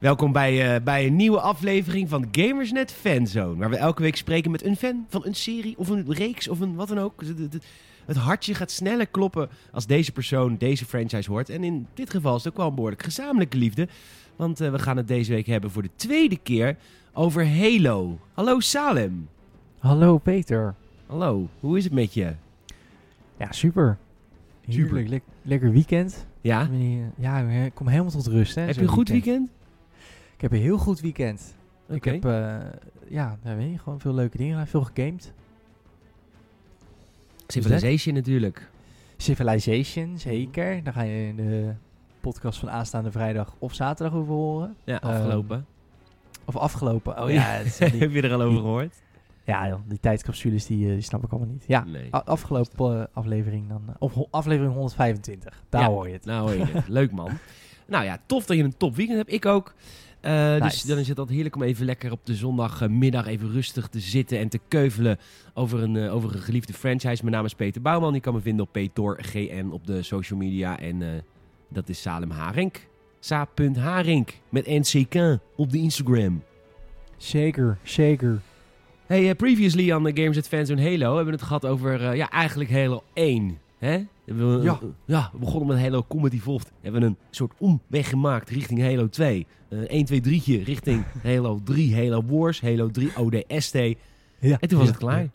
Welkom bij, eh, bij een nieuwe aflevering van Gamersnet Fanzone. Waar we elke week spreken met een fan van een serie of een reeks of een wat dan ook. Het, hartje gaat sneller kloppen als deze persoon deze franchise hoort. En in dit geval is het ook wel een behoorlijk gezamenlijke liefde. Want eh, we gaan het deze week hebben voor de tweede keer over Halo. Hallo Salem. Hallo Peter. Hallo, hoe is het met je? Ja, super. Heerlijk, lek- lekker weekend. Ja? Ja, ik kom helemaal tot rust. Hè, Heb je een goed weekend? Ik heb een heel goed weekend. Ik heb, eh, ja, nou, weet je, gewoon veel leuke dingen gedaan. Veel gegamed. Civilization natuurlijk. Civilization, zeker. Daar ga je in de podcast van aanstaande vrijdag of zaterdag over horen. Ja, afgelopen. Of afgelopen. Oh Ja. die- Heb je er al over gehoord? ja joh, die tijdscapsules die, eh, die snap ik allemaal niet. Ja, Nee. afgelopen eh, aflevering dan. of aflevering 125. Daar Ja. hoor je het. Nou, hoor je het. leuk man. Nou ja, tof dat je een top weekend hebt. Ik ook. Eh, Dus dan is het altijd heerlijk om even lekker op de zondagmiddag even rustig te zitten en te keuvelen over een, eh, over een geliefde franchise. Mijn naam is Peter Bouwman. Je kan me vinden op PetorGN op de social media. En eh, dat is Salem Harink. Sa.Harink met NCK op de Instagram. Zeker, zeker. Hey, previously on the Games at Fans on Halo hebben we het gehad over, ja, eigenlijk Halo 1. Hè? We, Ja. ja, we begonnen met Halo Combat Evolved. Hebben we een soort omweg gemaakt richting Halo 2. Eh 1, 2, 3'tje richting Halo 3, Halo Wars, Halo 3 ODST. En Ja. toen was Ja. het klaar.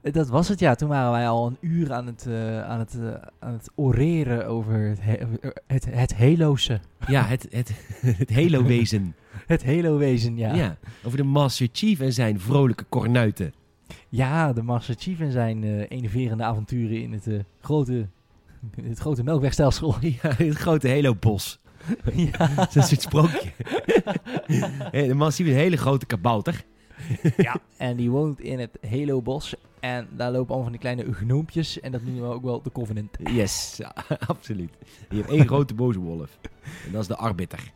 Eh, Dat was het, ja. Toen waren wij al een uur aan het, eh, aan het, eh, aan het oreren over het, he- het, het Halo'se. Ja, het, het, het Halo-wezen. Het Halo-wezen, ja. Ja. ja. Over de Master Chief en zijn vrolijke kornuiten. De Master Chief en zijn eh enerverende avonturen in het, eh, grote, in het grote melkwegstelsel. Ja, het grote Halo-bos. ja. Dat is een soort sprookje. Hey, de Master Chief is een hele grote kabouter. ja. En die woont in het Halo-bos. En daar lopen allemaal van die kleine gnoompjes. En dat noemen we ook wel de Covenant. Yes, ja, absoluut. Je hebt één grote boze wolf. En dat is de arbiter.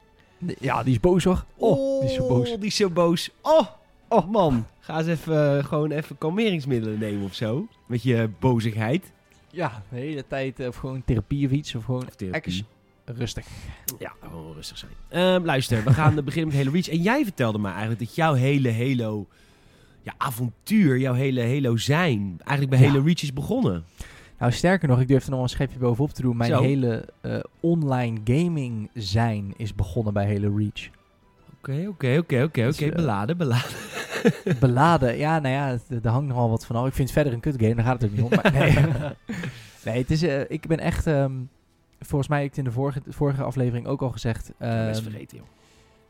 Ja, die is boos hoor. Oh, die is zo boos. Die is zo boos. Oh, oh man. Ga eens even, eh, gewoon even kalmeringsmiddelen nemen of zo. Met je bozigheid. Ja, de hele tijd eh, of gewoon therapie of iets. Of gewoon Of therapie. ex- rustig. Ja, gewoon rustig zijn. Ehm, luister, we gaan beginnen met Halo Reach. En jij vertelde me eigenlijk dat jouw hele Halo ja, avontuur, jouw hele Halo zijn, eigenlijk bij Ja. Halo Reach is begonnen. Nou, sterker nog, ik durf er nog een schepje bovenop te doen. Mijn Zo. hele eh, online gaming zijn is begonnen bij Halo Reach. Oké, oké, oké, oké, Dus, oké. eh, Beladen, beladen. Beladen, ja, nou ja, er hangt nogal wat van af. Ik vind het verder een kut game, daar gaat het ook niet om. Maar nee, nee het is, eh, ik ben echt, ehm, volgens mij ik het in de vorige, vorige aflevering ook al gezegd. mensen ehm, vergeten, joh.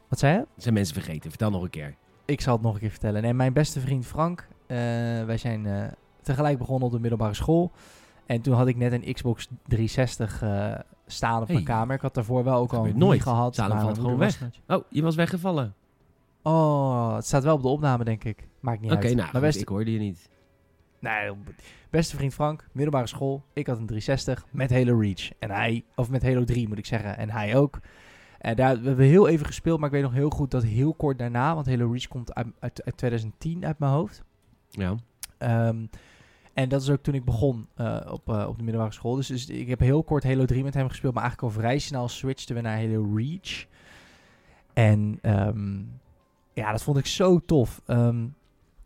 wat zei je? Zijn mensen vergeten. Vertel nog een keer. Ik zal het nog een keer vertellen. Nee, mijn beste vriend Frank, eh, wij zijn tegelijk begonnen op de middelbare school. En toen had ik net een Xbox 360 eh, staan op Hey. mijn kamer. Ik had daarvoor wel ook al een nooit. Gehad. Maar valt gewoon was nooit- Oh, je was weggevallen. Oh, het staat wel op de opname, denk ik. Maakt niet Oké, uit. nou, Mijn goed, beste, ik hoorde je niet. nee, beste vriend Frank, middelbare school. Ik had een 360 met Halo Reach. En hij, of met Halo 3 moet ik zeggen. En hij ook. En daar, we hebben heel even gespeeld, maar ik weet nog heel goed dat heel kort daarna, want Halo Reach komt uit, uit, uit 2010 uit mijn hoofd. Ja. Ehm, en dat is ook toen ik begon eh, op, eh, op de middelbare school. Dus, dus ik heb heel kort Halo 3 met hem gespeeld. Maar eigenlijk al vrij snel switchten we naar Halo Reach. En ehm, ja, dat vond ik zo tof. Ehm,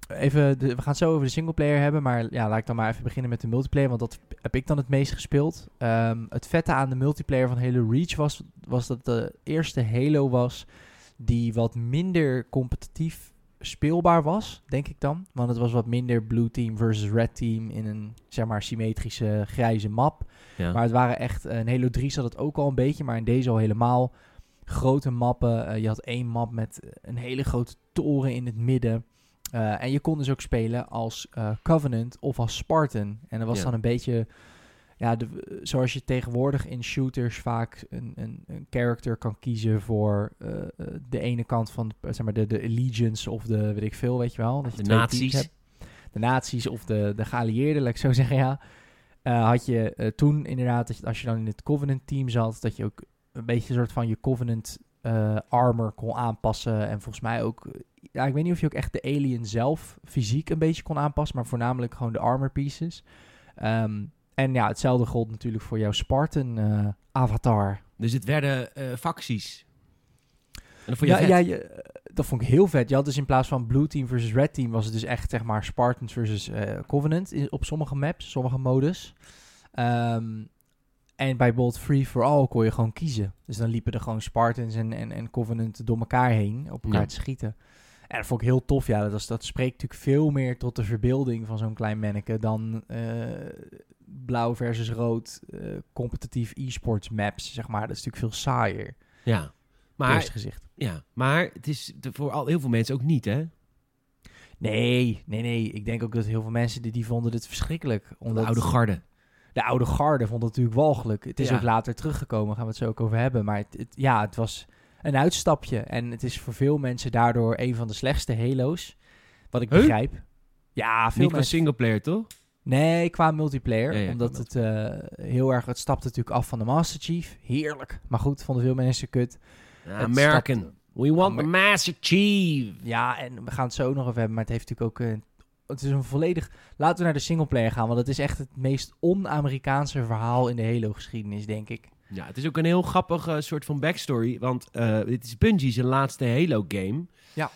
even we gaan het zo over de singleplayer hebben. Maar ja, laat ik dan maar even beginnen met de multiplayer. Want dat heb ik dan het meest gespeeld. Ehm, het vette aan de multiplayer van Halo Reach was, was dat de eerste Halo was... die wat minder competitief speelbaar was, denk ik dan. Want het was wat minder blue team versus red team in een, zeg maar, symmetrische grijze map. ja. Maar het waren echt, eh, in Halo 3 zat het ook al een beetje, maar in deze al helemaal grote mappen. Eh, je had één map met een hele grote toren in het midden. Eh, en je kon dus ook spelen als eh, Covenant of als Spartan. En dat was Ja. dan een beetje, ja, de, zoals je tegenwoordig in shooters vaak een, een, een character kan kiezen voor eh, eh, de ene kant van, de, zeg maar, de, de allegiance of de, weet ik veel, weet je wel. Dat je De hebt. De nazi's of de, de geallieerden, laat ik zo zeggen, ja. Eh, had je eh, toen inderdaad, dat je- als je dan in het Covenant team zat, dat je ook een beetje een soort van je Covenant eh, armor kon aanpassen. En volgens mij ook, eh, ja, ik weet niet of je ook echt de alien zelf fysiek een beetje kon aanpassen, maar voornamelijk gewoon de armor pieces. Ehm, en ja, hetzelfde gold natuurlijk voor jouw Spartan eh, avatar. Dus het werden eh, facties. dan vond je ja, vet. ja, je- dat vond ik heel vet. Je had dus in plaats van Blue Team versus Red Team... was het dus echt, zeg maar, Spartans versus eh, Covenant in- op sommige maps, sommige modus. Ehm, en bij Bolt Free for All kon je gewoon kiezen. Dus dan liepen er gewoon Spartans en, en, en Covenant door elkaar heen, op elkaar Ja. te schieten. En dat vond ik heel tof. Ja, dat, was, dat spreekt natuurlijk veel meer tot de verbeelding van zo'n klein manneke... dan eh, blauw versus rood eh, competitief e-sports maps, zeg maar. Dat is natuurlijk veel saaier, Ja. Maar, eerste gezicht. ja, maar het is de- voor al, heel veel mensen ook niet, hè? Nee, nee, nee. Ik denk ook dat heel veel mensen die, die vonden dit verschrikkelijk. De Omdat oude garde. de oude garde vond het natuurlijk walgelijk. Het is Ja. ook later teruggekomen, gaan we het zo ook over hebben. Maar het, het- ja, het was een uitstapje. En het is voor veel mensen daardoor een van de slechtste Halo's. Wat ik Huh? begrijp. Ja, veel Niet mensen... singleplayer, toch? Nee, qua multiplayer. Ja, ja, omdat het eh, heel erg... Het stapte natuurlijk af van de Master Chief. Heerlijk. Maar goed, vonden veel mensen kut. Het American. stapte- We want the Master Chief. Ja, en we gaan het zo nog even hebben, maar het heeft natuurlijk ook... eh, het is een volledig... Laten we naar de singleplayer gaan, want het is echt het meest on-Amerikaanse verhaal in de Halo-geschiedenis, denk ik. Ja, het is ook een heel grappige soort van backstory. Want eh dit is Bungie zijn laatste Halo-game. Ja.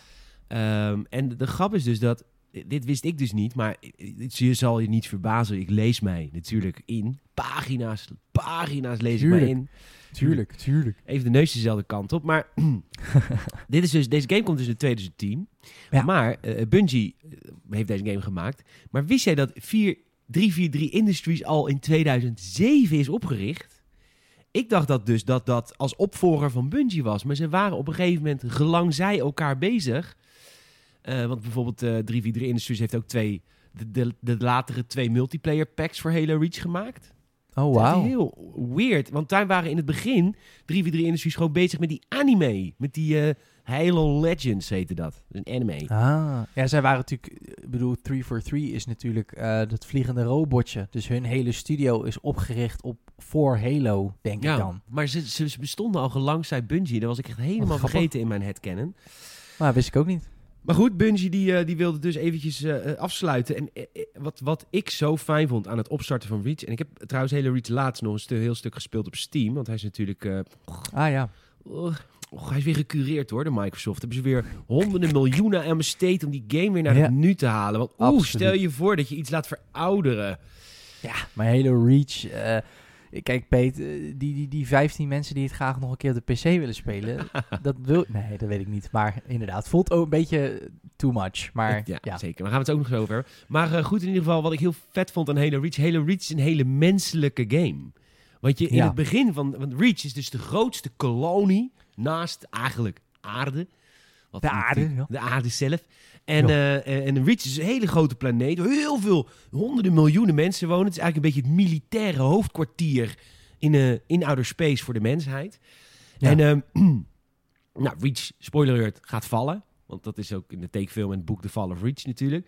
Ehm, en de, de grap is dus dat... Dit wist ik dus niet, maar het- je zal je niet verbazen. Ik lees mij natuurlijk in. Pagina's, pagina's lees ik mij in. Tuurlijk, tuurlijk. Even de neus dezelfde kant op. Maar dit is dus, deze game komt dus in 2010. Ja. Maar eh, Bungie eh, heeft deze game gemaakt. Maar wist jij dat 4, 343 Industries al in 2007 is opgericht? Ik dacht dat dus dat dat als opvolger van Bungie was. Maar ze waren op een gegeven moment gelang zij elkaar bezig. Eh, want bijvoorbeeld eh 343 Industries heeft ook twee... De, de, de latere twee multiplayer packs voor Halo Reach gemaakt. Oh, Dat is wauw. heel weird. Want daar waren in het begin 343 Industries gewoon bezig met die anime. Met die eh, Halo Legends heette dat. Een anime. Ah, ja, zij waren natuurlijk... Ik bedoel, 343 is natuurlijk eh dat vliegende robotje. Dus hun hele studio is opgericht op voor Halo, denk ik dan. maar ze, ze, ze bestonden al gelangzij Bungie. Dat was ik echt helemaal vergeten in mijn headcanon. Maar wist ik ook niet. Maar goed, Bungie die, eh, die wilde dus eventjes eh, eh, afsluiten. En eh, eh, wat, wat ik zo fijn vond aan het opstarten van Reach... En ik heb trouwens Halo Reach laatst nog een stu- heel stuk gespeeld op Steam. Want hij is natuurlijk... eh, Ah ja. Oh, oh, hij is weer gecureerd hoor, de Microsoft. Hebben ze weer honderden miljoenen aan besteed om die game weer naar Ja. het nu te halen. Want oeh, stel je voor dat je iets laat verouderen. Ja, maar Halo Reach... eh, kijk, Peet, eh, die, die, die 15 mensen die het graag nog een keer op de PC willen spelen... dat wil... Nee, dat weet ik niet. Maar inderdaad, voelt ook een beetje too much. Maar ja, ja. zeker. Daar gaan we het ook nog eens over hebben. Maar eh, goed, in ieder geval, wat ik heel vet vond aan Halo Reach. Halo Reach is een hele menselijke game. Want je in Ja. het begin van... Want Reach is dus de grootste kolonie naast eigenlijk aarde. Wat De aarde, ja. De aarde zelf. En, Ja. eh, en Reach is een hele grote planeet. waar Heel veel, honderden miljoenen mensen wonen. Het is eigenlijk een beetje het militaire hoofdkwartier in, eh in outer space voor de mensheid. Ja. En ehm, nou, Reach, spoiler alert, gaat vallen. Want dat is ook in de tekenfilm en het boek The Fall of Reach natuurlijk.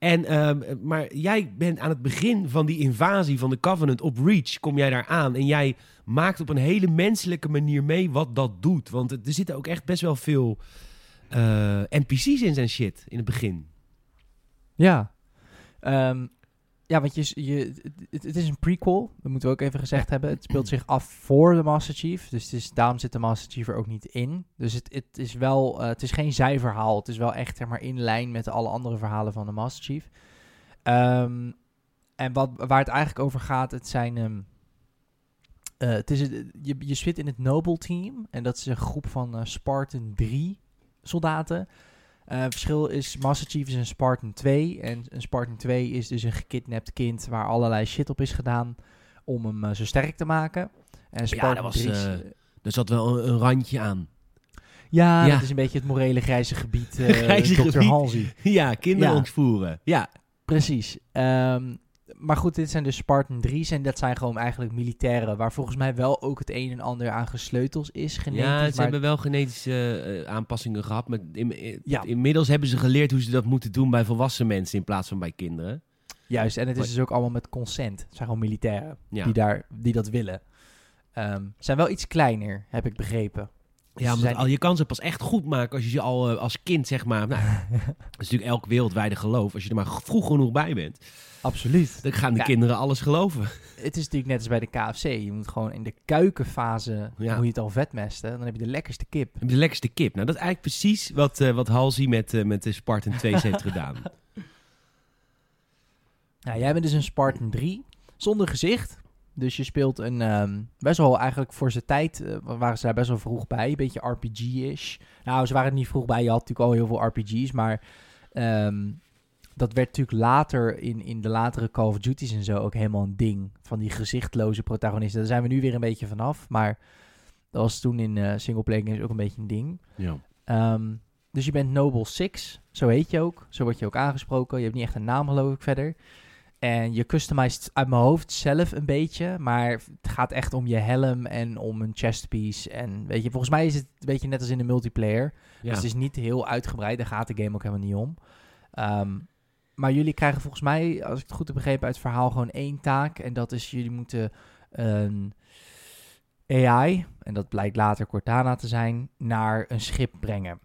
En, ehm, maar jij bent aan het begin van die invasie van de Covenant op Reach, kom jij daar aan. En jij maakt op een hele menselijke manier mee wat dat doet. Want er zitten ook echt best wel veel eh, NPC's in zijn shit in het begin. Ja. Ehm, ja, want je, je, het, is een prequel. Dat moeten we ook even gezegd hebben. Het speelt zich af voor de Master Chief. Dus het is, daarom zit de Master Chief er ook niet in. Dus het, het is wel... eh, het is geen zijverhaal. Het is wel echt zeg maar, in lijn met alle andere verhalen van de Master Chief. Ehm, en wat, waar het eigenlijk over gaat, het zijn... ehm, eh, het is, je, je zit in het Noble Team. En dat is een groep van eh, Spartan 3 soldaten. Het verschil is, Master Chief is een Spartan 2. En een Spartan 2 is dus een gekidnapt kind waar allerlei shit op is gedaan om hem eh, zo sterk te maken. En Spartan dat was, 3 is- eh, Er zat wel een, een randje aan. ja, ja. dat is een beetje het morele grijze gebied. Grijze Dr. gebied. Halsey. ja, kinderen Ja. ontvoeren. Ja, Precies. Ehm, maar goed, dit zijn dus Spartan 3's en dat zijn gewoon eigenlijk militairen waar volgens mij wel ook het een en ander aan gesleutels is genetisch. ja ze maar hebben wel genetische eh, aanpassingen gehad. Maar in, in- Ja. inmiddels hebben ze geleerd hoe ze dat moeten doen bij volwassen mensen in plaats van bij kinderen. Juist, en het is dus ook allemaal met consent. Het zijn gewoon militairen Ja. die, daar, die dat willen. Ehm, zijn wel iets kleiner, heb ik begrepen. Ja, maar al, je kan ze pas echt goed maken als je ze al eh, als kind, zeg maar... Nou, dat is natuurlijk elk wereldwijde geloof. Als je er maar vroeg genoeg bij bent, Absoluut. dan gaan de Ja. kinderen alles geloven. Het is natuurlijk net als bij de KFC. Je moet gewoon in de kuikenfase Ja. moet je het al vetmesten. Dan heb je de lekkerste kip. Heb je de lekkerste kip. Nou, dat is eigenlijk precies wat, eh wat Halsey met, eh, met de Spartan 2 heeft gedaan. Nou, jij bent dus een Spartan 3 zonder gezicht. Dus je speelt een ehm, best wel eigenlijk voor zijn tijd eh, waren ze daar best wel vroeg bij. Een beetje RPG-ish. Nou, ze waren er niet vroeg bij. Je had natuurlijk al heel veel RPG's. Maar ehm, dat werd natuurlijk later in, in de latere Call of Duty's en zo ook helemaal een ding. Van die gezichtloze protagonisten. Daar zijn we nu weer een beetje vanaf. Maar dat was toen in eh singleplayer games ook een beetje een ding. Ja. Ehm, dus je bent Noble Six, zo heet je ook. Zo word je ook aangesproken. Je hebt niet echt een naam, geloof ik, verder. En je customized uit mijn hoofd zelf een beetje. Maar het gaat echt om je helm en om een chestpiece. En weet je, volgens mij is het een beetje net als in de multiplayer. Ja. Dus het is niet heel uitgebreid. Daar gaat de game ook helemaal niet om. Ehm, maar jullie krijgen volgens mij, als ik het goed heb begrepen uit het verhaal, gewoon één taak. En dat is, jullie moeten een AI, en dat blijkt later Cortana te zijn, naar een schip brengen.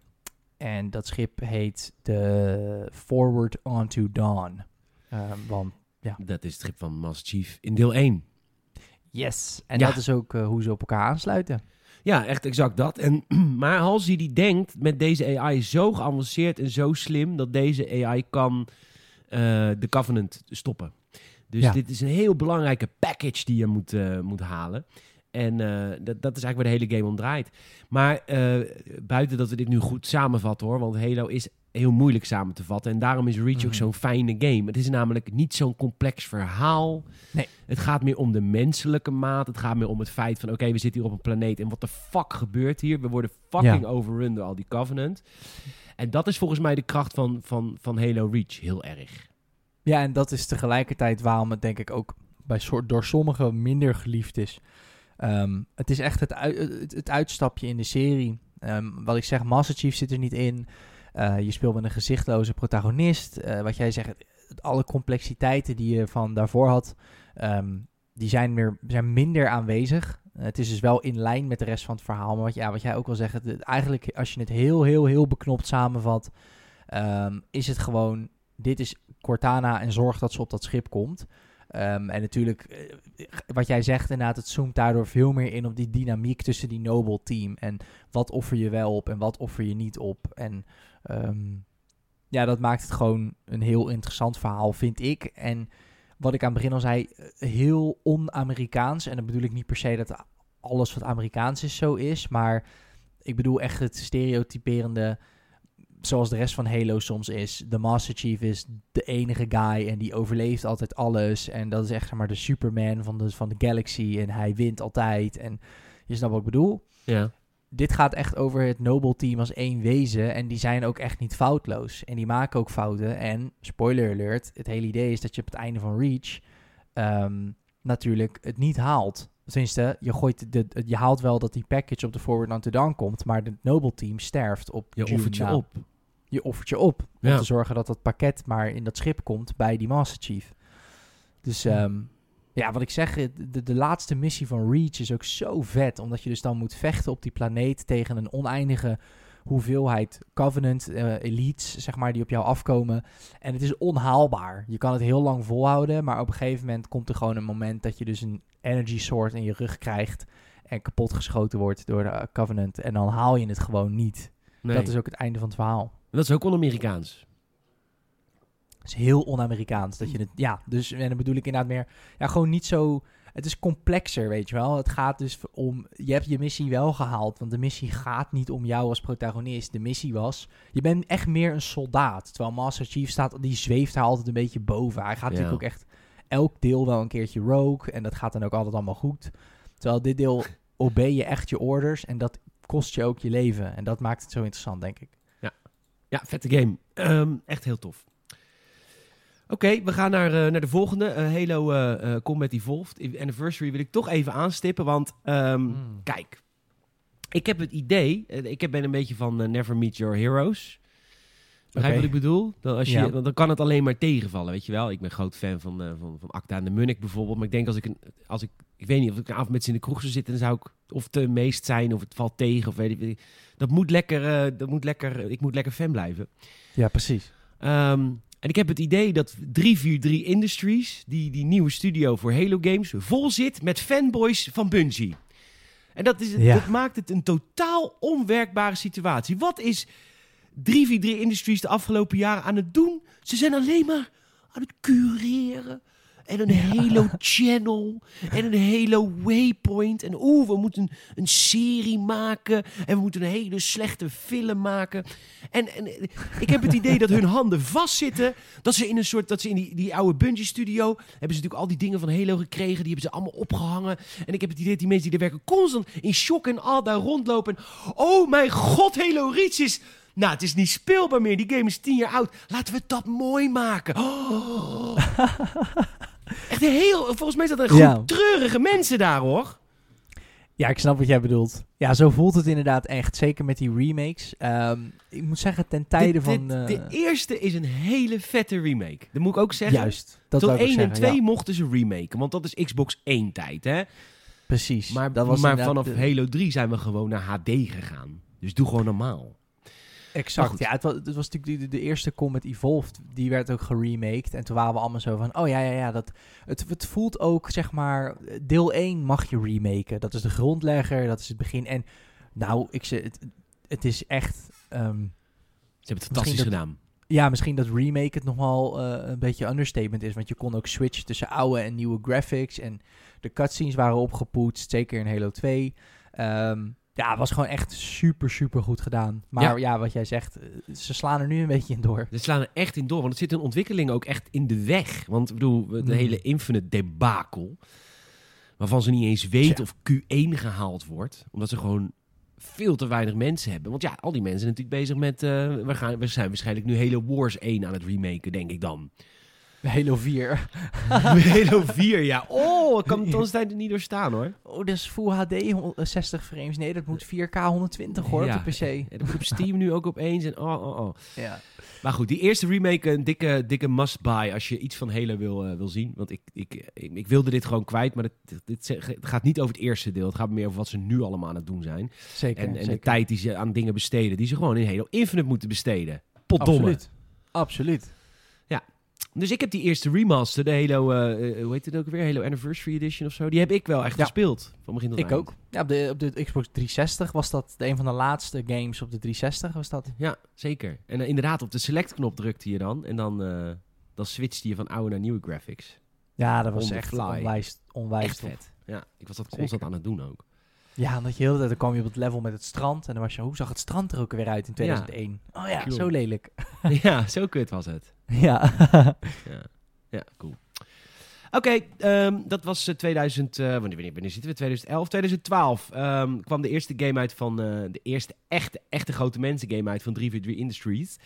En dat schip heet de Forward Onto Dawn. Ehm, want Dat is het schip van Master Chief in deel 1. yes, en Ja. dat is ook eh, hoe ze op elkaar aansluiten. Ja, echt exact dat. En, maar Halsey die denkt met deze AI zo geavanceerd en zo slim... dat deze AI kan de Covenant stoppen. Dus Ja. dit is een heel belangrijke package die je moet, eh, moet halen. En eh, dat, dat is eigenlijk waar de hele game om draait. Maar eh, buiten dat we dit nu goed samenvatten hoor... want Halo is heel moeilijk samen te vatten. En daarom is Reach ook Mhm. zo'n fijne game. Het is namelijk niet zo'n complex verhaal. Nee. Het gaat meer om de menselijke maat. Het gaat meer om het feit van... oké, we zitten hier op een planeet... en wat de fuck gebeurt hier? We worden fucking Ja. overrun door al die Covenant. En dat is volgens mij de kracht van, van, van Halo Reach. Heel erg. Ja, en dat is tegelijkertijd waarom het denk ik ook bij soort, door sommigen minder geliefd is. Ehm, het is echt het, ui- het, uitstapje in de serie. Ehm, wat ik zeg, Master Chief zit er niet in. Eh, je speelt met een gezichtloze protagonist. Eh, wat jij zegt, alle complexiteiten die je van daarvoor had, ehm, die zijn, meer, zijn minder aanwezig. Eh, het is dus wel in lijn met de rest van het verhaal. Maar wat, ja, wat jij ook wel zegt, het- eigenlijk als je het heel, heel, heel beknopt samenvat, ehm, is het gewoon, dit is Cortana en zorg dat ze op dat schip komt. Ehm, en natuurlijk, eh, wat jij zegt inderdaad, het zoomt daardoor veel meer in op die dynamiek tussen die Noble team. En wat offer je wel op en wat offer je niet op. En ehm, ja, dat maakt het gewoon een heel interessant verhaal, vind ik. En wat ik aan het begin al zei, eh, heel on-Amerikaans. En dan bedoel ik niet per se dat alles wat Amerikaans is zo is. Maar ik bedoel echt het stereotyperende zoals de rest van Halo soms is. De Master Chief is de enige guy en die overleeft altijd alles. En dat is echt maar de Superman van de, van de galaxy. En hij wint altijd. En je snapt wat ik bedoel. Ja. Dit gaat echt over het Noble Team als één wezen. En die zijn ook echt niet foutloos. En die maken ook fouten. En, spoiler alert, het hele idee is dat je op het einde van Reach... ehm, natuurlijk het niet haalt. Tenminste, je, gooit de, je haalt wel dat die package op de Forward Unto Dawn komt... maar het Noble Team sterft op Je June offert je na. op. Je offert je op om Ja. te zorgen dat dat pakket maar in dat schip komt bij die Master Chief. Dus Ja. Ja, wat ik zeg, de, de laatste missie van Reach is ook zo vet. Omdat je dus dan moet vechten op die planeet tegen een oneindige hoeveelheid Covenant eh, elites, zeg maar, die op jou afkomen. En het is onhaalbaar. Je kan het heel lang volhouden, maar op een gegeven moment komt er gewoon een moment dat je dus een energy sword in je rug krijgt en kapot geschoten wordt door de eh, Covenant. En dan haal je het gewoon niet. Nee. Dat is ook het einde van het verhaal. dat is ook on-Amerikaans. Is heel on-Amerikaans. Dat je het, ja, dus en dan bedoel ik inderdaad meer, ja, gewoon niet zo. Het is complexer, weet je wel. Het gaat dus om, je hebt je missie wel gehaald, want de missie gaat niet om jou als protagonist. De missie was, je bent echt meer een soldaat. Terwijl Master Chief staat, die zweeft daar altijd een beetje boven. Hij gaat Ja. natuurlijk ook echt elk deel wel een keertje rogue en dat gaat dan ook altijd allemaal goed. Terwijl dit deel obey je echt je orders en dat kost je ook je leven. En dat maakt het zo interessant, denk ik. Ja, vette game. Ehm, echt heel tof. Oké, we gaan naar, eh, naar de volgende. Eh, Halo eh, eh, Combat Evolved. Anniversary wil ik toch even aanstippen, want ehm, Hmm. kijk. Ik heb het idee, ik ben een beetje van Never Meet Your Heroes. Begrijp Oké. wat ik bedoel? Dan, als je, Ja. want dan kan het alleen maar tegenvallen, weet je wel. Ik ben groot fan van, van, van Acta en de Munnik bijvoorbeeld. Maar ik denk als ik, een, als ik, ik weet niet, of ik een avond met ze in de kroeg zou zitten, dan zou ik of te meest zijn, of het valt tegen, of weet ik. Dat moet lekker, dat moet lekker, ik moet lekker fan blijven. Ja, precies. Ehm, en ik heb het idee dat 343 Industries, die, die nieuwe studio voor Halo games, vol zit met fanboys van Bungie. En dat, is, Ja. dat maakt het een totaal onwerkbare situatie. Wat is 343 Industries de afgelopen jaren aan het doen? Ze zijn alleen maar aan het cureren. En een Halo Channel. En een Halo Waypoint. En oeh, we moeten een, serie maken. En we moeten een hele slechte film maken. En, en ik heb het idee dat hun handen vastzitten. Dat ze in een soort, dat ze in die, die oude Bungie studio. hebben ze natuurlijk al die dingen van Halo gekregen. Die hebben ze allemaal opgehangen. En ik heb het idee dat die mensen die er werken constant in shock en al daar rondlopen. Oh mijn god, Halo Reach is. Nou, het is niet speelbaar meer. Die game is tien jaar oud. Laten we dat mooi maken. Oh. Echt heel. Volgens mij zijn er Ja. goed treurige mensen daar hoor. Ja, ik snap wat jij bedoelt. Ja, zo voelt het inderdaad echt. Zeker met die remakes. Ehm, ik moet zeggen, ten tijde Dit- van... dit- eh, de eerste is een hele vette remake. Dat moet ik ook zeggen. juist, dat Tot wou ik 1 ook en zeggen, 2 ja. mochten ze remaken, want dat is Xbox 1 tijd, hè? Precies. Maar, dat was maar inderdaad vanaf de- Halo 3 zijn we gewoon naar HD gegaan. Dus doe gewoon normaal. Exact. Ja, het was, het was natuurlijk de, de eerste Combat Evolved, die werd ook geremaked. En toen waren we allemaal zo van, oh ja, ja, ja, dat, het, het voelt ook, zeg maar, deel 1 mag je remaken. Dat is de grondlegger, dat is het begin. En nou, ik zeg, het, het is echt, ehm, Ze hebben het fantastisch dat- gedaan. ja, misschien dat remake het nog wel eh, een beetje understatement is. Want je kon ook switchen tussen oude en nieuwe graphics. En de cutscenes waren opgepoetst, zeker in Halo 2. Ehm, ja, het was gewoon echt super, super goed gedaan. Maar Ja. ja, wat jij zegt, eh, ze slaan er nu een beetje in door. Ze slaan er echt in door, want het zit een ontwikkeling ook echt in de weg. Want ik bedoel, de Mm. hele Infinite debakel, waarvan ze niet eens weten of Q1 gehaald wordt, omdat ze gewoon veel te weinig mensen hebben. Want ja, al die mensen zijn natuurlijk bezig met, eh, we, gaan, we zijn waarschijnlijk nu Halo Wars 1 aan het remaken, denk ik dan. Halo 4. Halo 4, ja. Oh, ik kan het ons tijd er niet doorstaan hoor. Oh, dat is Full HD hon- eh, 60 frames. Nee, dat moet 4K 120 hoor Ja. op de PC. Ja, dat moet op Steam nu ook opeens. En oh, oh, oh. Ja. Maar goed, die eerste remake, een dikke, dikke must-buy als je iets van Halo wil, eh, wil zien. Want ik, ik, ik, ik wilde dit gewoon kwijt, maar dit, dit, het gaat niet over het eerste deel. Het gaat meer over wat ze nu allemaal aan het doen zijn. Zeker. En, en de tijd die ze aan dingen besteden, die ze gewoon in Halo Infinite moeten besteden. Potdomme. Absoluut. Absoluut. Dus ik heb die eerste remaster, de Halo, eh, eh, hoe heet het ook weer? Halo Anniversary Edition of zo. Die heb ik wel echt Ja. gespeeld. Van begin tot Ik eind. ook. Ja, op, de, op de Xbox 360 was dat de, een van de laatste games op de 360 was dat. Ja, zeker. En eh, inderdaad, op de select-knop drukte je dan. En dan, dan switchte je van oude naar nieuwe graphics. Ja, dat was echt onwijs, onwijs Echt vet. Ja, ik was dat Zeker. constant aan het doen ook. Ja, omdat je heel de tijd, dan kwam je op het level met het strand. En dan was je, hoe zag het strand er ook weer uit in 2001? Oh ja, Klopt. zo lelijk. ja, zo kut was het. ja. Ja, ja cool. Oké, ehm, dat was eh, 2000. eh, wanneer, wanneer, wanneer zitten we? 2011, 2012 ehm, kwam de eerste game uit van eh, de eerste echte, echte grote mensen game uit van 343 Industries.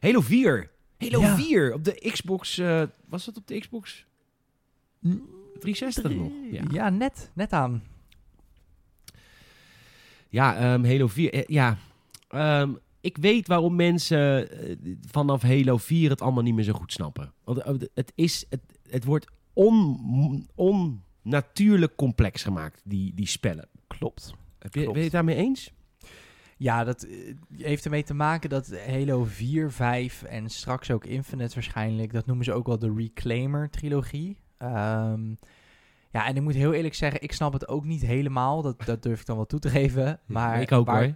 Halo 4. Halo Ja. 4 op de Xbox. eh, was dat op de Xbox 360 nog? Ja, ja, net, net aan. ja ehm, Halo 4. eh, ja, Ehm, ik weet waarom mensen eh, vanaf Halo 4 het allemaal niet meer zo goed snappen. Want eh, het, is, het, het wordt on, onnatuurlijk complex gemaakt, die, die spellen. Klopt. Heb je, ben je het daarmee eens? Ja, dat eh, heeft ermee te maken dat Halo 4, 5 en straks ook Infinite waarschijnlijk, dat noemen ze ook wel de Reclaimer-trilogie. Ehm, ja, en ik moet heel eerlijk zeggen, ik snap het ook niet helemaal. Dat, dat durf ik dan wel toe te geven. Maar ik ook waar, hoor.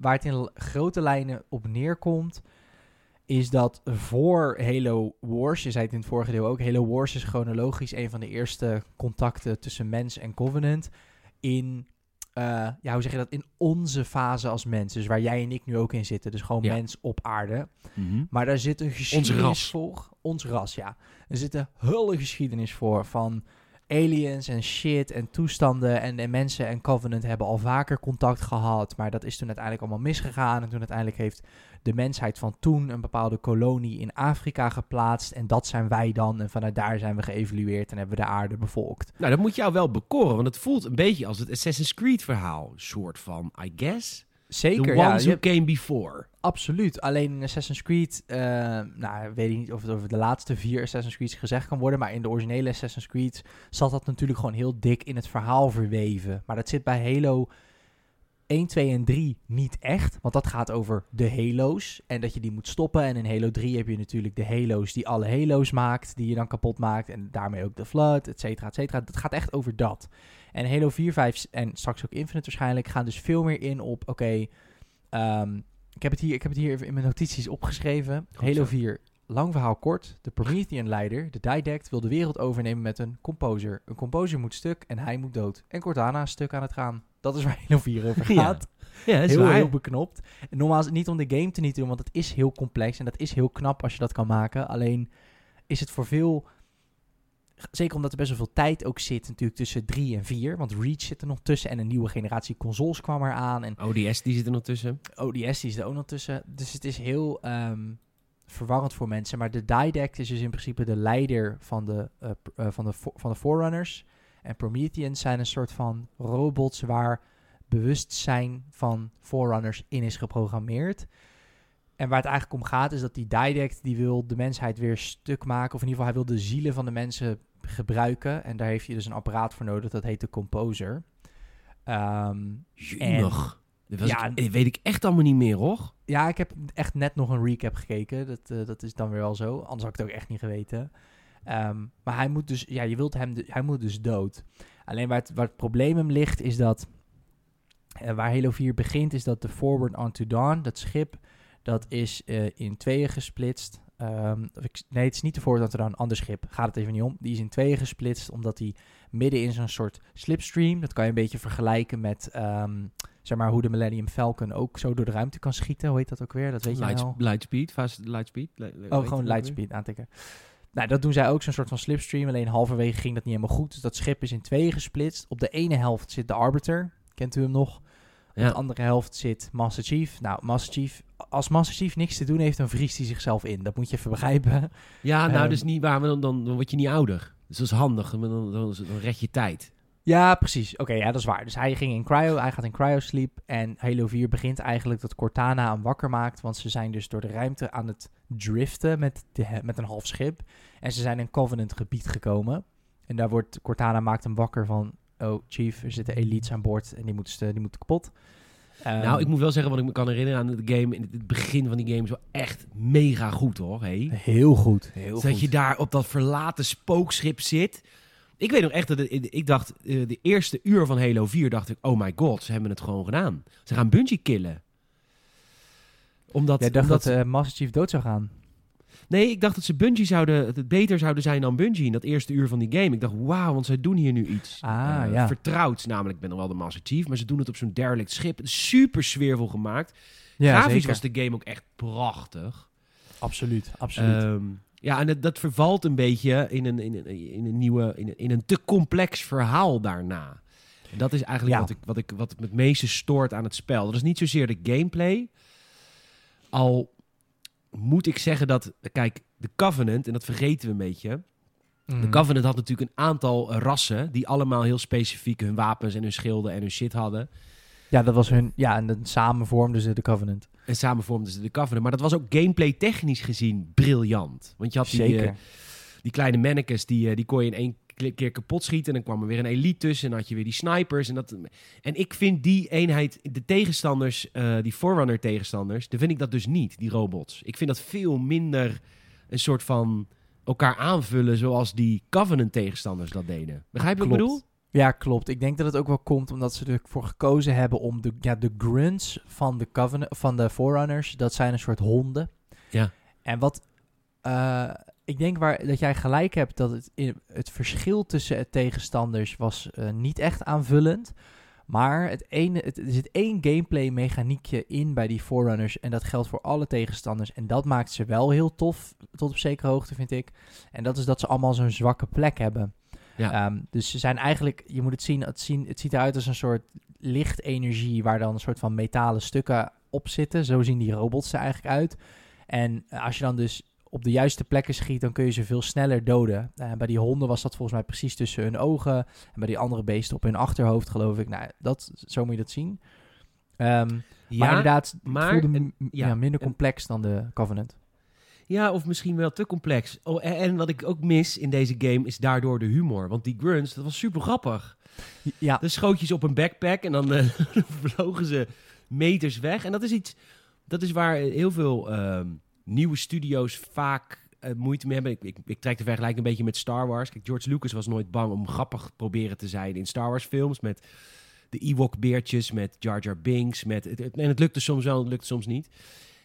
Waar het in grote lijnen op neerkomt, is dat voor Halo Wars, je zei het in het vorige deel ook, Halo Wars is chronologisch een van de eerste contacten tussen mens en Covenant in, eh, ja, hoe zeg je dat, in onze fase als mens. Dus waar jij en ik nu ook in zitten, dus gewoon Ja. mens op aarde. Mhm. Maar daar zit een geschiedenis ras. voor. Ons ras, ja. Er zit een hele geschiedenis voor van aliens en shit en toestanden. En, en mensen en Covenant hebben al vaker contact gehad. Maar dat is toen uiteindelijk allemaal misgegaan. En toen uiteindelijk heeft de mensheid van toen een bepaalde kolonie in Afrika geplaatst. En dat zijn wij dan. En vanuit daar zijn we geëvolueerd en hebben we de aarde bevolkt. Nou, dat moet jou wel bekoren, want het voelt een beetje als het Assassin's Creed verhaal. Soort van, I guess. Zeker, The ja. ones je who came before. Absoluut. Alleen in Assassin's Creed, eh, nou, weet ik niet of het over de laatste vier Assassin's Creeds gezegd kan worden, maar in de originele Assassin's Creed zat dat natuurlijk gewoon heel dik in het verhaal verweven. Maar dat zit bij Halo 1, 2 en 3 niet echt, want dat gaat over de Halo's en dat je die moet stoppen. En in Halo 3 heb je natuurlijk de Halo's die alle Halo's maakt, die je dan kapot maakt en daarmee ook de Flood, et cetera, et cetera. Het gaat echt over dat. En Halo 4, 5 en straks ook Infinite waarschijnlijk gaan dus veel meer in op, oké, ehm, ik, heb het hier, ik heb het hier even in mijn notities opgeschreven. Goed Halo zo. 4, lang verhaal kort. De Promethean-leider, de Didact, wil de wereld overnemen met een composer. Een composer moet stuk en hij moet dood. En Cortana is stuk aan het gaan. Dat is waar Halo 4 over gaat. Ja, is heel, waar. heel beknopt. En nogmaals, niet om de game te niet te doen, want het is heel complex en dat is heel knap als je dat kan maken. Alleen is het voor veel, zeker omdat er best wel veel tijd ook zit natuurlijk tussen 3 en 4, want Reach zit er nog tussen en een nieuwe generatie consoles kwam eraan en ODS die zit er nog tussen. ODS die is er ook nog tussen. Dus het is heel ehm, verwarrend voor mensen. Maar de Didact is dus in principe de leider van de, eh, van de, van de Forerunners. En Prometheans zijn een soort van robots waar bewustzijn van Forerunners in is geprogrammeerd. En waar het eigenlijk om gaat is dat die Didact die wil de mensheid weer stuk maken. Of in ieder geval hij wil de zielen van de mensen gebruiken. En daar heeft je dus een apparaat voor nodig. Dat heet de Composer. Dat was Ja, ik- weet ik echt allemaal niet meer, hoor. Ja, ik heb echt net nog een recap gekeken. Dat, eh, dat is dan weer wel zo. Anders had ik het ook echt niet geweten. Ehm, maar hij moet dus, ja, je wilt hem, de- hij moet dus dood. Alleen waar het, waar het probleem hem ligt, is dat eh, waar Halo 4 begint, is dat de Forward Onto Dawn, dat schip, dat is eh, in tweeën gesplitst. Ik, nee, het is niet de Forward Onto Dawn, een ander schip. Gaat het even niet om. Die is in tweeën gesplitst, omdat hij midden in zo'n soort slipstream, dat kan je een beetje vergelijken met, ehm, zeg maar, hoe de Millennium Falcon ook zo door de ruimte kan schieten. Hoe heet dat ook weer? Dat weet je Light, wel. Lightspeed, fast lightspeed. li- li- Oh, gewoon lightspeed aantikken. Nou, dat doen zij ook, zo'n soort van slipstream. Alleen halverwege ging dat niet helemaal goed. Dus dat schip is in tweeën gesplitst. Op de ene helft zit de Arbiter. Kent u hem nog? Op Ja. de andere helft zit Master Chief. Nou, Master Chief... Als Master Chief niks te doen heeft, dan vriest hij zichzelf in. Dat moet je even begrijpen. Ja, nou, Ehm, is niet waar, maar dan, dan, dan word je niet ouder. Dus dat is handig, dan, dan, dan red je tijd. Ja, precies. Oké, ja, dat is waar. Dus hij ging in cryo, hij gaat in cryo-sleep. En Halo 4 begint eigenlijk dat Cortana hem wakker maakt. Want ze zijn dus door de ruimte aan het driften met, de, met een half schip. En ze zijn in Covenant gebied gekomen. En daar wordt Cortana maakt hem wakker van... Oh, Chief, er zitten elites aan boord en die moeten, die moeten kapot. Ehm, nou, ik moet wel zeggen, wat ik me kan herinneren aan de game, in het begin van die game is wel echt mega goed, hoor. Hey. Heel goed. Heel dat je daar op dat verlaten spookschip zit. Ik weet nog echt dat ik dacht, eh, de eerste uur van Halo 4 dacht ik, oh my god, ze hebben het gewoon gedaan. Ze gaan Bungie killen. Omdat, Jij dacht omdat dat eh, Master Chief dood zou gaan. Nee, ik dacht dat ze Bungie zouden, het beter zouden zijn dan Bungie in dat eerste uur van die game. Ik dacht, wauw, want zij doen hier nu iets Ah, eh, ja. vertrouwds. Namelijk, ik ben nog wel de Master Chief, maar ze doen het op zo'n derelict schip. Super sfeervol gemaakt. Ja, Grafisch zeker. was de game ook echt prachtig. Absoluut, absoluut. Ehm, ja, en dat, dat vervalt een beetje in een, in een, in een nieuwe, in een, in een te complex verhaal daarna. En dat is eigenlijk Ja. wat, ik, wat, ik, wat me het meeste stoort aan het spel. Dat is niet zozeer de gameplay. Al moet ik zeggen dat, kijk, de Covenant, en dat vergeten we een beetje. De Mhm. Covenant had natuurlijk een aantal rassen die allemaal heel specifiek hun wapens en hun schilden en hun shit hadden. Ja, dat was hun... Ja, en dan samen vormden ze de Covenant. En samen vormden ze de Covenant. Maar dat was ook gameplay technisch gezien briljant. Want je had die, eh, die kleine mannekes, die, eh, die kon je in één keer kapot schieten. En dan kwam er weer een elite tussen. En dan had je weer die snipers. En, dat, en ik vind die eenheid, de tegenstanders, eh, die Forerunner tegenstanders, dan vind ik dat dus niet, die robots. Ik vind dat veel minder een soort van elkaar aanvullen zoals die Covenant tegenstanders dat deden. Begrijp je wat ik bedoel? Ja, klopt. Ik denk dat het ook wel komt omdat ze ervoor gekozen hebben om de, ja, de grunts van de, Covenant, van de Forerunners, dat zijn een soort honden. Ja. En wat, eh, ik denk waar, dat jij gelijk hebt dat het, in- het verschil tussen het tegenstanders was eh, niet echt aanvullend. Maar het ene, het, er zit één gameplay mechaniekje in bij die Forerunners en dat geldt voor alle tegenstanders. En dat maakt ze wel heel tof, tot op zekere hoogte vind ik. En dat is dat ze allemaal zo'n zwakke plek hebben. Ja. Ehm, dus ze zijn eigenlijk, je moet het zien, het, zien, het ziet eruit als een soort lichtenergie waar dan een soort van metalen stukken op zitten. Zo zien die robots er eigenlijk uit. En als je dan dus op de juiste plekken schiet, dan kun je ze veel sneller doden. Eh, bij die honden was dat volgens mij precies tussen hun ogen. En bij die andere beesten op hun achterhoofd, geloof ik. Nou, dat, zo moet je dat zien. Ehm, maar Ja, inderdaad, maar- voelde m- en- m- ja, ja, minder en- complex dan de Covenant. Ja, of misschien wel te complex. Oh, en, en wat ik ook mis in deze game is daardoor de humor. Want die grunts, dat was super grappig. Ja, Dan schoot je ze op een backpack en dan eh, vlogen ze meters weg. En dat is iets, dat is waar heel veel ehm, nieuwe studio's vaak eh, moeite mee hebben. Ik, ik, ik trek de vergelijking een beetje met Star Wars. Kijk, George Lucas was nooit bang om grappig proberen te zijn in Star Wars films. Met de Ewok-beertjes, met Jar Jar Binks. Met, het- en het lukte soms wel, het lukte soms niet.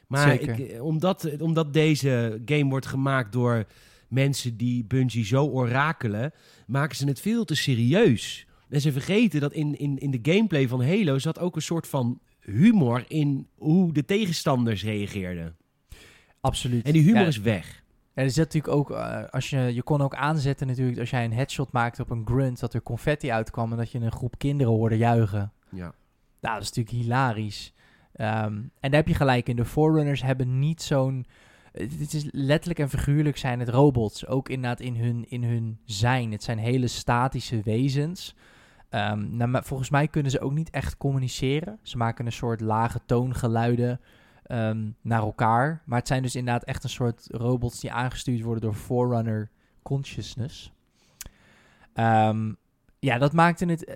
Maar Zeker. ik, eh, omdat, omdat deze game wordt gemaakt door mensen die Bungie zo orakelen, maken ze het veel te serieus. En ze vergeten dat in, in, in de gameplay van Halo zat ook een soort van humor in hoe de tegenstanders reageerden. absoluut. En die humor Ja, is weg. En er zit natuurlijk ook, eh, als je, je kon ook aanzetten natuurlijk, als jij een headshot maakte op een grunt, dat er confetti uitkwam en dat je een groep kinderen hoorde juichen. Ja. Nou, dat is natuurlijk hilarisch. Ehm, en daar heb je gelijk in. De Forerunners hebben niet zo'n... Het is letterlijk en figuurlijk zijn het robots. Ook inderdaad in hun, in hun zijn. Het zijn hele statische wezens. Ehm, nou, volgens mij kunnen ze ook niet echt communiceren. Ze maken een soort lage toongeluiden ehm, naar elkaar. Maar het zijn dus inderdaad echt een soort robots die aangestuurd worden door Forerunner Consciousness. Ehm, ja, dat maakte het... eh,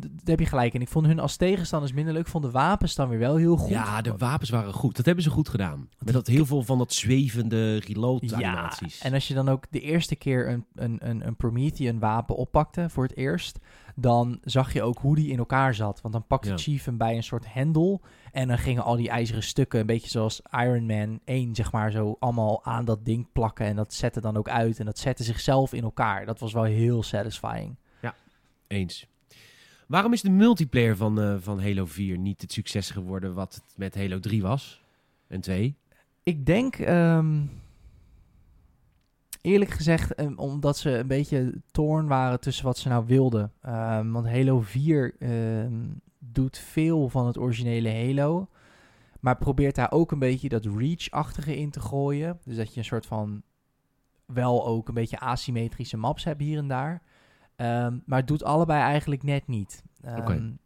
Daar heb je gelijk in. Ik vond hun als tegenstanders minder leuk. Ik vond de wapens dan weer wel heel goed. ja, de wapens waren goed. Dat hebben ze goed gedaan. Met dat heel veel van dat zwevende reload animaties. en als je dan ook de eerste keer een, een, een, een Promethean wapen oppakte voor het eerst, dan zag je ook hoe die in elkaar zat. Want dan pakte Ja. Chief hem bij een soort hendel en dan gingen al die ijzeren stukken, een beetje zoals Iron Man 1, zeg maar, zo allemaal aan dat ding plakken. En dat zette dan ook uit en dat zette zichzelf in elkaar. Dat was wel heel satisfying. Eens. Waarom is de multiplayer van, eh, van Halo 4 niet het succes geworden wat het met Halo 3 was? En 2? Ik denk, ehm, eerlijk gezegd, ehm, omdat ze een beetje toorn waren tussen wat ze nou wilden. Ehm, want Halo 4 ehm, doet veel van het originele Halo. Maar probeert daar ook een beetje dat Reach-achtige in te gooien. Dus dat je een soort van wel ook een beetje asymmetrische maps hebt hier en daar. Ehm, maar het doet allebei eigenlijk net niet. Oké.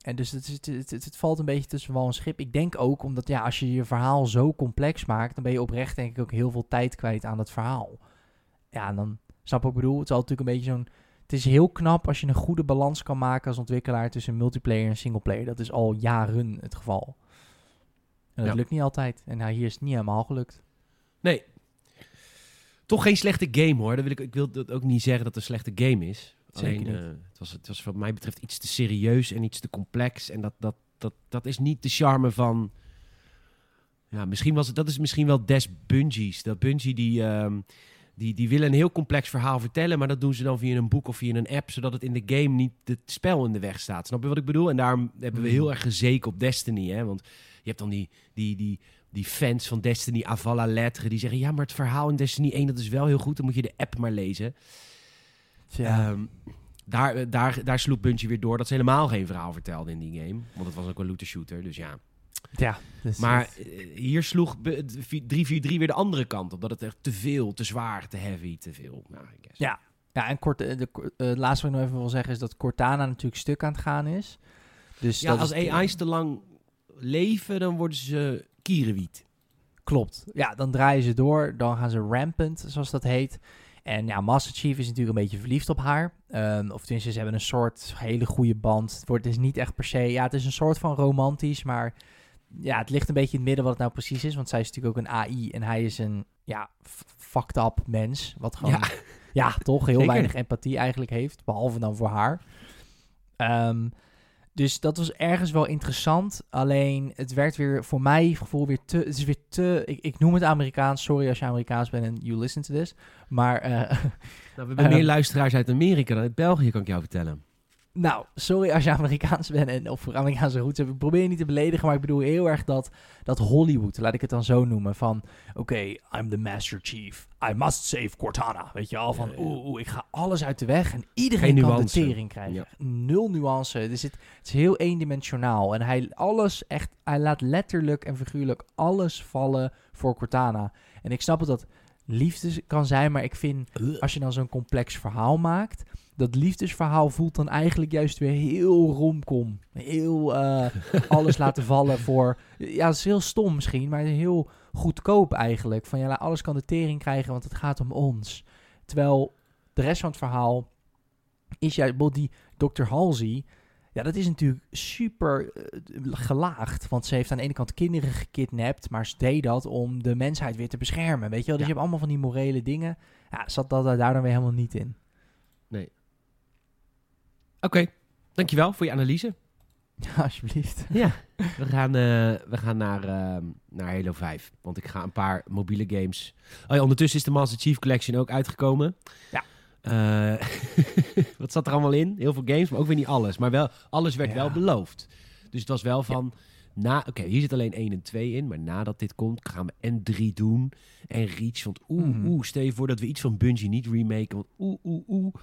En dus het, het, het, valt een beetje tussen wal en schip. Ik denk ook omdat ja, als je je verhaal zo complex maakt, dan ben je oprecht denk ik ook heel veel tijd kwijt aan het verhaal. Ja, en dan snap ik wat ik bedoel. Het is altijd natuurlijk een beetje zo'n. Het is heel knap als je een goede balans kan maken als ontwikkelaar tussen multiplayer en singleplayer. Dat is al jaren het geval. En dat Ja. lukt niet altijd. En nou, hier is het niet helemaal gelukt. Nee. Toch geen slechte game hoor. Dat wil ik, ik wil dat ook niet zeggen dat het een slechte game is. Zeker Alleen, eh, het, was, het was wat mij betreft iets te serieus en iets te complex. En dat, dat, dat, dat is niet de charme van... Ja, misschien was het, dat is misschien wel des Bungies. Dat Bungie die, ehm, die, die willen een heel complex verhaal vertellen, maar dat doen ze dan via een boek of via een app, zodat het in de game niet het spel in de weg staat. Snap je wat ik bedoel? En daarom hebben we Mm. heel erg gezeken op Destiny, hè? Want je hebt dan die, die, die, die fans van Destiny, Avala Lettre, die zeggen, ja, maar het verhaal in Destiny 1, dat is wel heel goed, dan moet je de app maar lezen. Ja. Ehm, daar, daar, daar sloeg Bungie weer door dat ze helemaal geen verhaal vertelde in die game. Want het was ook een looter shooter, dus ja. ja dus Maar eh, hier sloeg be- de vi- 343 weer de andere kant op. Dat het echt te veel, te zwaar, te heavy, te veel. Nou. Ja. Ja, en kort, eh, de, eh, laatste wat ik nog even wil zeggen is dat Cortana natuurlijk stuk aan het gaan is. Dus ja als is- AI's te lang leven, dan worden ze kierenwiet. Klopt. Ja, dan draaien ze door. Dan gaan ze rampant, zoals dat heet. En ja, Master Chief is natuurlijk een beetje verliefd op haar. Ehm, of tenminste, ze hebben een soort hele goede band. Het wordt dus niet echt per se... Ja, het is een soort van romantisch, maar... Ja, het ligt een beetje in het midden wat het nou precies is. Want zij is natuurlijk ook een AI en hij is een, ja, fucked up mens. Wat gewoon, Ja. ja, toch heel Zeker. weinig empathie eigenlijk heeft. Behalve dan voor haar. Ehm, dus dat was ergens wel interessant. Alleen het werd weer voor mij gevoel weer te. Het is weer te. Ik, ik noem het Amerikaans. Sorry als je Amerikaans bent en you listen to this. Maar eh, Nou, we hebben Ehm. meer luisteraars uit Amerika dan uit België, kan ik jou vertellen. Nou, sorry als je Amerikaans bent en of Amerikaanse roots hebt. Ik probeer je niet te beledigen, maar ik bedoel heel erg dat, dat Hollywood, laat ik het dan zo noemen. Van oké, I'm the Master Chief. I must save Cortana. Weet je al van oeh, oeh, ik ga alles uit de weg en iedereen Geen kan nuance. de tering krijgen. Ja. Nul nuance. Dus het, het is heel eendimensionaal. En hij alles echt, hij laat letterlijk en figuurlijk alles vallen voor Cortana. En ik snap het dat liefde kan zijn, maar ik vind als je dan zo'n complex verhaal maakt, dat liefdesverhaal voelt dan eigenlijk juist weer heel romcom. Heel eh, alles laten vallen voor... Ja, het is heel stom misschien, maar heel goedkoop eigenlijk. Van ja, alles kan de tering krijgen, want het gaat om ons. Terwijl de rest van het verhaal is juist... die Dr. Halsey... Ja, dat is natuurlijk super eh, gelaagd. Want ze heeft aan de ene kant kinderen gekidnapt, maar ze deed dat om de mensheid weer te beschermen. Weet je wel? Dus Ja. je hebt allemaal van die morele dingen. Ja, zat dat daar dan weer helemaal niet in. Oké, dankjewel voor je analyse. Ja, alsjeblieft. Ja, we gaan, eh, we gaan naar, ehm, naar Halo 5. Want ik ga een paar mobiele games... Oh ja, ondertussen is de Master Chief Collection ook uitgekomen. Ja. Eh, wat zat er allemaal in? Heel veel games, maar ook weer niet alles. Maar wel, alles werd Ja. wel beloofd. Dus het was wel van... Na, Oké, hier zit alleen 1 en 2 in. Maar nadat dit komt, gaan we en 3 doen. En Reach. Want oeh, Mhm. oeh, stel je voor dat we iets van Bungie niet remaken. Want oeh, oeh, oeh.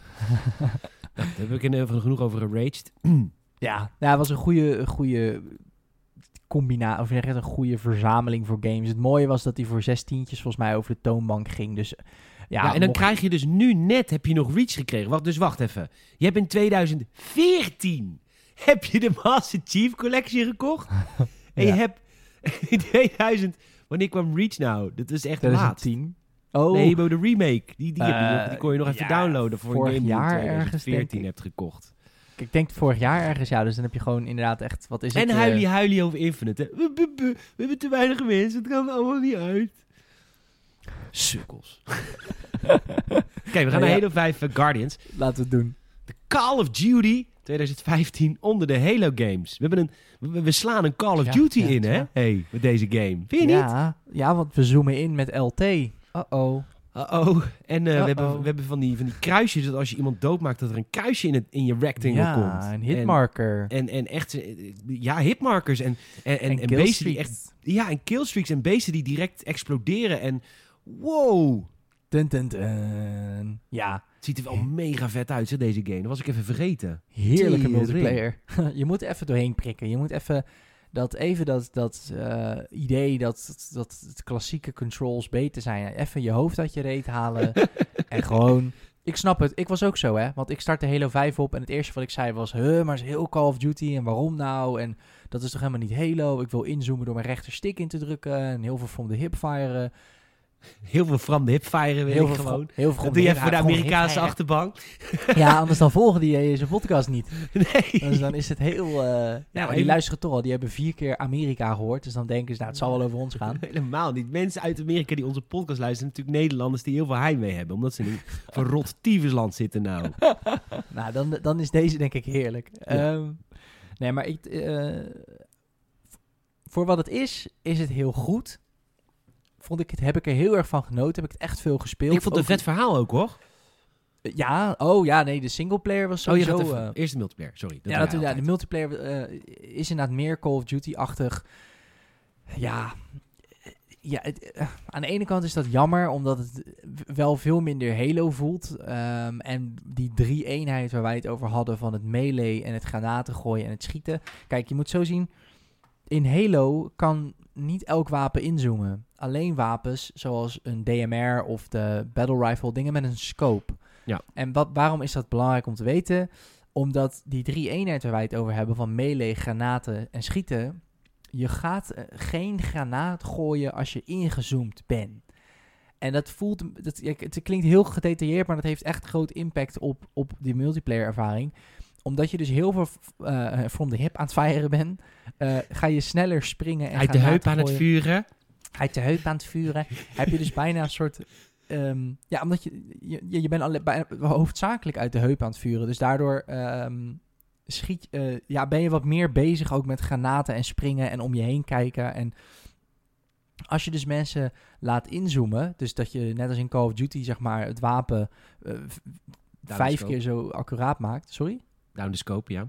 nou, daar heb ik in ieder geval genoeg over geraged. Ja, het was een goede, goede combinatie, of zeg je het, een goede verzameling voor games. Het mooie was dat hij voor zestientjes volgens mij over de toonbank ging. Dus ja, Ja, en dan mocht- krijg je dus nu net, heb je nog Reach gekregen. Wacht, dus wacht even. Je hebt in 2014, heb je de Master Chief Collection gekocht. En je hebt in 2000, wanneer kwam Reach nou? Dat is echt laat. 2010. Oh, Nee, de remake. Die, die, heb je nog, Eh, die kon je nog even downloaden voor vorig een game jaar die je in ergens, 2014 denk ik. hebt gekocht. ik denk vorig jaar ergens, ja. Dus dan heb je gewoon inderdaad echt, wat is het? En eh, huilie huilie over Infinite. hè. We, we- we- we hebben te weinig mensen, het kan allemaal niet uit. Sukkels. Oké, we gaan naar Ja. Halo 5 eh, Guardians. Laten we het doen. De Call of Duty 2015 onder de Halo games. We, hebben een, we, we slaan een Call of Ja, Duty ja, in, hè? Hey, met deze game. Vind je niet? Ja, ja, want we zoomen in met LT. Uh-oh. Uh-oh. En eh, we, hebben, we hebben van die, van die kruisjes, dat als je iemand doodmaakt, dat er een kruisje in, het, in je rectangle Ja, komt. een hitmarker. En, en, en echt, eh, ja, hitmarkers en, en, en, beesten die echt, ja, en killstreaks en beesten die direct exploderen. En wow, Dun, dun, dun. Ja, het ziet er wel mega vet uit, deze game. Dat was ik even vergeten. heerlijke Tering. multiplayer. je moet even doorheen prikken. Je moet even dat, even dat, dat eh, idee dat, dat het klassieke controls beter zijn. Even je hoofd uit je reet halen. en gewoon... Ik snap het. Ik was ook zo, hè. Want ik startte Halo 5 op en het eerste wat ik zei was... Huh, maar is heel Call of Duty en waarom nou? En dat is toch helemaal niet Halo? Ik wil inzoomen door mijn rechterstick in te drukken. En heel veel from de hip firen. Heel veel from de hipfire wil Heel ik veel gewoon. heel veel Dat doe je even voor de Amerikaanse achterbank. Ja, anders dan volgen die deze podcast niet. Nee. Dus dan is het heel... eh ja, maar die luisteren toch al. Die hebben vier keer Amerika gehoord. Dus dan denken ze, nou, het zal wel over ons gaan. Helemaal niet. Mensen uit Amerika die onze podcast luisteren, natuurlijk Nederlanders die heel veel heimwee hebben. Omdat ze in een verrot tyfusland zitten nou. nou, dan, dan is deze denk ik heerlijk. Ja. Ehm, nee, maar ik, eh, voor wat het is, is het heel goed. Vond ik het, heb ik er heel erg van genoten. Heb ik het echt veel gespeeld. Ik vond het een vet verhaal ook hoor. Ja, oh ja, nee, de singleplayer was Oh, je sowieso... even, eh, eerst de multiplayer, sorry. Dat ja, dat, ja, de multiplayer eh, is inderdaad meer Call of Duty-achtig. Ja, ja het, eh, aan de ene kant is dat jammer, omdat het wel veel minder Halo voelt. Ehm, en die drie eenheid waar wij het over hadden van het melee en het granaten gooien en het schieten. Kijk, je moet zo zien, in Halo kan niet elk wapen inzoomen. Alleen wapens zoals een DMR of de Battle Rifle, dingen met een scope. Ja. En wat, waarom is dat belangrijk om te weten? Omdat die drie eenheden waar wij het over hebben, van melee, granaten en schieten, je gaat eh, geen granaat gooien als je ingezoomd bent. En dat voelt, dat, het klinkt heel gedetailleerd, maar dat heeft echt groot impact op, op die multiplayer ervaring. Omdat je dus heel veel eh from the hip aan het firen bent, eh, ga je sneller springen en Uit de heup aan het vuren. Uit de heup aan het vuren. heb je dus bijna een soort... ehm, ja, omdat je, je, je bent alle, bij, hoofdzakelijk uit de heup aan het vuren. Dus daardoor ehm, schiet, eh, ja, ben je wat meer bezig ook met granaten en springen en om je heen kijken. En als je dus mensen laat inzoomen, dus dat je net als in Call of Duty zeg maar het wapen eh, vijf keer zo accuraat maakt. Sorry? Down the scope, ja.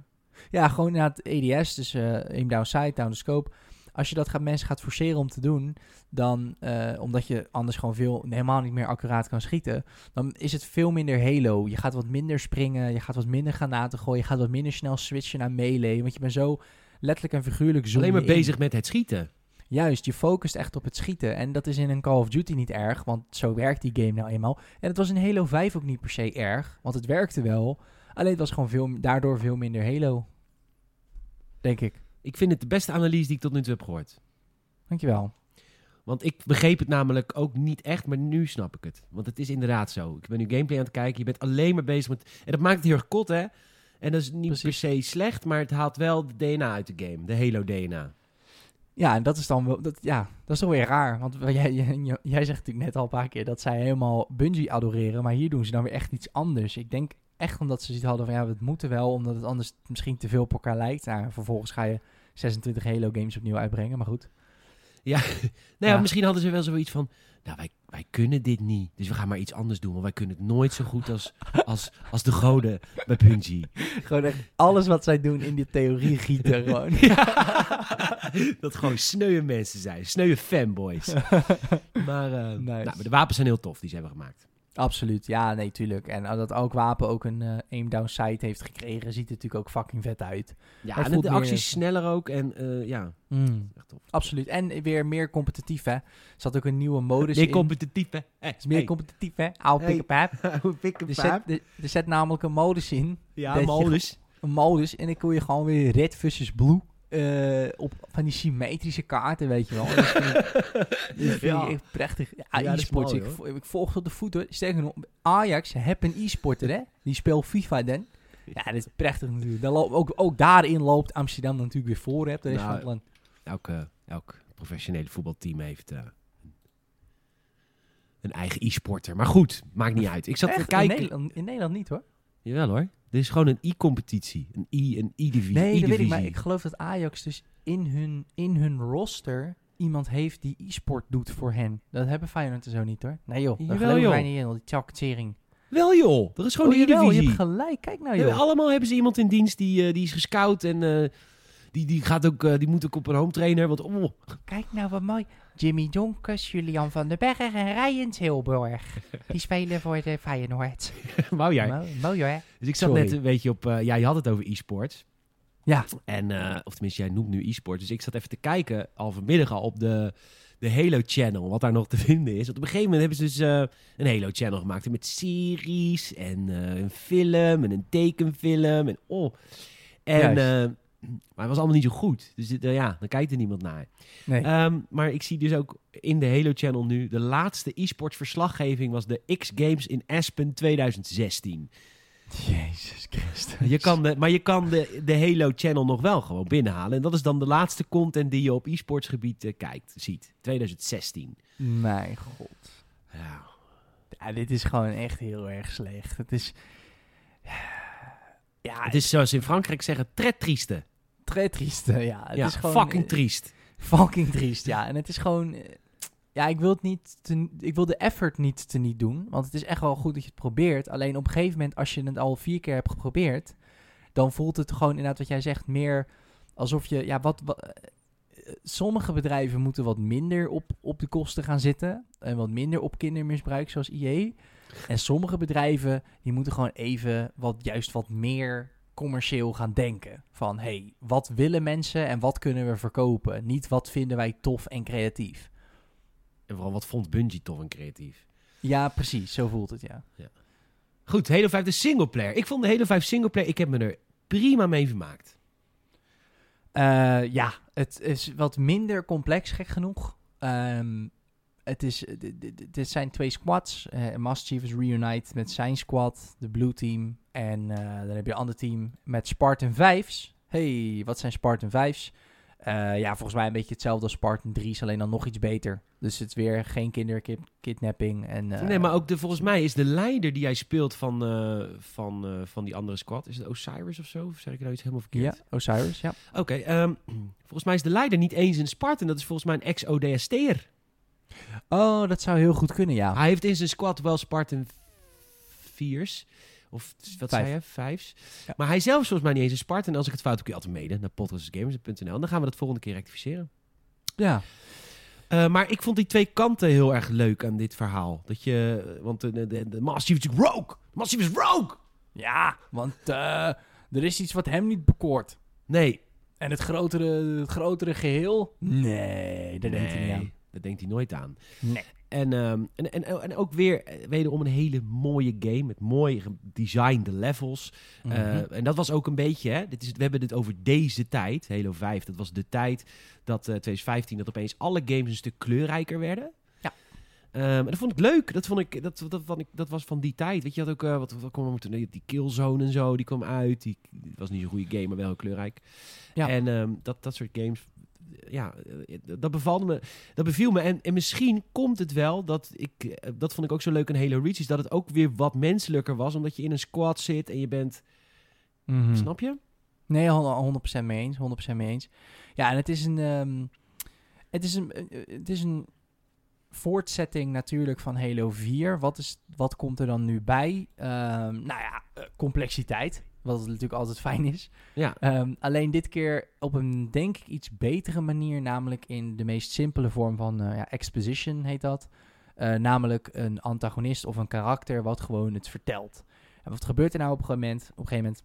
Ja, gewoon naar het EDS, dus eh aim down sight, down the scope. Als je dat gaat, mensen gaat forceren om te doen, dan, eh, omdat je anders gewoon veel, helemaal niet meer accuraat kan schieten, dan is het veel minder Halo. Je gaat wat minder springen, je gaat wat minder granaten gooien, je gaat wat minder snel switchen naar melee, want je bent zo letterlijk en figuurlijk zoom Alleen maar in. bezig met het schieten. Juist, je focust echt op het schieten. En dat is in een Call of Duty niet erg, want zo werkt die game nou eenmaal. En het was in Halo 5 ook niet per se erg, want het werkte wel. Alleen het was gewoon veel, daardoor veel minder Halo. Denk ik. Ik vind het de beste analyse die ik tot nu toe heb gehoord. Dankjewel. Want ik begreep het namelijk ook niet echt, maar nu snap ik het. Want het is inderdaad zo. Ik ben nu gameplay aan het kijken. Je bent alleen maar bezig met... En dat maakt het heel erg kot, hè? En dat is niet Precies. per se slecht, maar het haalt wel de DNA uit de game. De Halo DNA. Ja, en dat is dan wel, dat, ja, dat is toch weer raar. Want jij, jij, jij zegt natuurlijk net al een paar keer dat zij helemaal Bungie adoreren. Maar hier doen ze dan weer echt iets anders. Ik denk echt omdat ze zoiets hadden van ja, we moeten wel, omdat het anders misschien te veel op elkaar lijkt. Nou, vervolgens ga je 26 Halo games opnieuw uitbrengen, maar goed. Nou ja, Ja. misschien hadden ze wel zoiets van... Nou, wij, wij kunnen dit niet. Dus we gaan maar iets anders doen. Want wij kunnen het nooit zo goed als, als, als de goden bij Bungie. Gewoon echt alles wat zij doen in die theorie gieten gewoon. dat gewoon sneuwe mensen zijn. Sneuwe fanboys. Maar, Nice. nou, maar de wapens zijn heel tof die ze hebben gemaakt. Absoluut, ja, nee, tuurlijk. En uh, dat elk wapen ook een eh, aim down sight heeft gekregen, ziet er natuurlijk ook fucking vet uit. Ja, het en de meer- actie is sneller ook. En eh, ja, echt tof. Absoluut. En weer meer competitief, hè. Er zat ook een nieuwe modus Meer in. competitief, hè? Hey, is meer competitief, hè. Hey. pick pap. Pik Er zet, er, er zet namelijk een modus in. Ja, je modus. Een modus. En dan kun je gewoon weer red versus blue. Eh, op van die symmetrische kaarten, weet je wel. Dat vind ik, dat vind Ja. ik echt prachtig. Ja, e-sports. ik, hoor. vo- ik volg tot de voet, hoor. Sterker nog, Ajax heb een e-sporter, hè. Die speelt FIFA dan. Ja, dat is prachtig natuurlijk. Dan ook, ook daarin loopt Amsterdam natuurlijk weer voor, op De rest Nou, van het land. Elke, elk professionele voetbalteam heeft eh, een eigen e-sporter. Maar goed, maakt niet uit. Ik zat te Echt? In kijken. Nederland, in Nederland niet, hoor. Jawel hoor. Dit is gewoon een e-competitie. Een e- een e-divisie. Nee, dat weet ik, maar ik geloof dat Ajax dus in hun, in hun roster iemand heeft die e-sport doet voor hen. Dat hebben Feyenoord er zo niet hoor. Nee joh, daar Jawel, geloven joh. wij niet in, al die tjackettering. Wel joh, er is gewoon oh, een jawel, je hebt gelijk, kijk nou Ja, joh. allemaal hebben ze iemand in dienst die, eh, die is gescout en eh, die, die, gaat ook, eh, die moet ook op een home trainer. Want oh, Kijk nou wat mooi. Jimmy Jonkers, Julian van den Berg en Ryan Tilburg. Die spelen voor de Feyenoord. wou jij. Mooi, mooi hoor. Dus ik zat Sorry. net een beetje op, eh, ja je had het over e-sport. Ja. En, eh, of tenminste jij noemt nu e-sport. Dus ik zat even te kijken al vanmiddag al op de, de Halo Channel. Wat daar nog te vinden is. Want op een gegeven moment hebben ze dus eh, een Halo Channel gemaakt. Met series en eh, een film en een tekenfilm. En oh. En, Juist. eh, maar het was allemaal niet zo goed. Dus eh, ja, dan kijkt er niemand naar. Nee. Ehm, maar ik zie dus ook in de Halo Channel nu... de laatste e-sports verslaggeving was de X-Games in Aspen 2016. Jezus Christus. Je kan de, maar je kan de, de Halo Channel nog wel gewoon binnenhalen. En dat is dan de laatste content die je op e-sports gebied eh, kijkt, ziet. 2016. Mijn god. Ja. Ja, dit is gewoon echt heel erg slecht. Het is... Ja, Het is zoals in Frankrijk zeggen, très triste. très. Ja, het ja, is gewoon... fucking eh, triest. Fucking triest, ja. En het is gewoon... eh, Ja, ik wil het niet... Te, ik wil de effort niet te niet doen. Want het is echt wel goed dat je het probeert. Alleen op een gegeven moment, als je het al vier keer hebt geprobeerd... dan voelt het gewoon inderdaad wat jij zegt meer alsof je... Ja, wat... wat eh, sommige bedrijven moeten wat minder op, op de kosten gaan zitten. En wat minder op kindermisbruik, zoals IE. En sommige bedrijven, die moeten gewoon even wat, juist wat meer commercieel gaan denken. Van, hey, wat willen mensen en wat kunnen we verkopen? Niet wat vinden wij tof en creatief. En vooral, wat vond Bungie tof en creatief. Ja, precies, zo voelt het, ja. Goed, Halo 5 de singleplayer. Ik vond de Halo 5 singleplayer, ik heb me er prima mee vermaakt. Eh, ja, het is wat minder complex, gek genoeg. Ehm, het is, dit zijn twee squads. Eh Master Chief is reunite met zijn squad, de Blue Team. En eh, dan heb je een ander team met Spartan 5's. Hey, wat zijn Spartan 5's? Eh, ja, volgens mij een beetje hetzelfde als Spartan 3's, alleen dan nog iets beter. Dus het is weer geen kinderkidnapping. En, nee, maar ook de, volgens mij is de leider die jij speelt van, van, van die andere squad, is het Osiris of zo? Of zeg ik nou iets helemaal Ja, verkeerd? Osiris, ja. Oké, ehm, volgens mij is de leider niet eens een Spartan. Dat is volgens mij een ex-ODST'er. Oh, dat zou heel goed kunnen, ja. Hij heeft in zijn squad wel Spartan 4's. Of wat Vijf. zei je? Vijf's. Ja. Maar hij zelf is volgens mij niet eens een Spartan. En als ik het fout heb, kun je altijd mede naar podcastgamers.nl. Dan gaan we dat volgende keer rectificeren. Ja. Eh, maar ik vond die twee kanten heel erg leuk aan dit verhaal. Dat je, want de, de, de Chief is rogue. Chief is rogue! Ja, want eh, er is iets wat hem niet bekoort. Nee, En het grotere, het grotere geheel? Nee, daar denkt hij niet aan. Daar denkt hij nooit aan. Nee. En, ehm, en, en, en ook weer eh, wederom een hele mooie game met mooi gedesignde levels. Mhm. Eh, en dat was ook een beetje, hè, dit is, we hebben dit over deze tijd, Halo 5. Dat was de tijd dat eh 2015, dat opeens alle games een stuk kleurrijker werden. Ja. Ehm, en dat vond ik leuk. Dat, vond ik, dat, dat, vond ik, dat was van die tijd. Weet je, had ook, eh, wat, wat kwam er toen? Die Killzone en zo, die kwam uit. Die, die was niet zo'n goede game, maar wel heel kleurrijk. Ja. En ehm, dat, dat soort games, ja, eh, dat bevalde me. Dat beviel me. En, en misschien komt het wel dat ik, eh, dat vond ik ook zo leuk aan Halo Reach, is dat het ook weer wat menselijker was, omdat je in een squad zit en je bent, Mhm. snap je? Nee, hon- 100% mee eens. 100% mee eens. Ja, en het is een. ehm, het is een. eh, Het is een voortzetting natuurlijk van Halo 4. Wat, is, wat komt er dan nu bij? Ehm, nou ja, complexiteit. Wat natuurlijk altijd fijn is. Ja, Ehm, alleen dit keer op een denk ik iets betere manier. Namelijk in de meest simpele vorm van eh, ja, exposition heet dat. Eh, namelijk een antagonist of een karakter wat gewoon het vertelt. En wat gebeurt er nou op een gegeven moment? Op een gegeven moment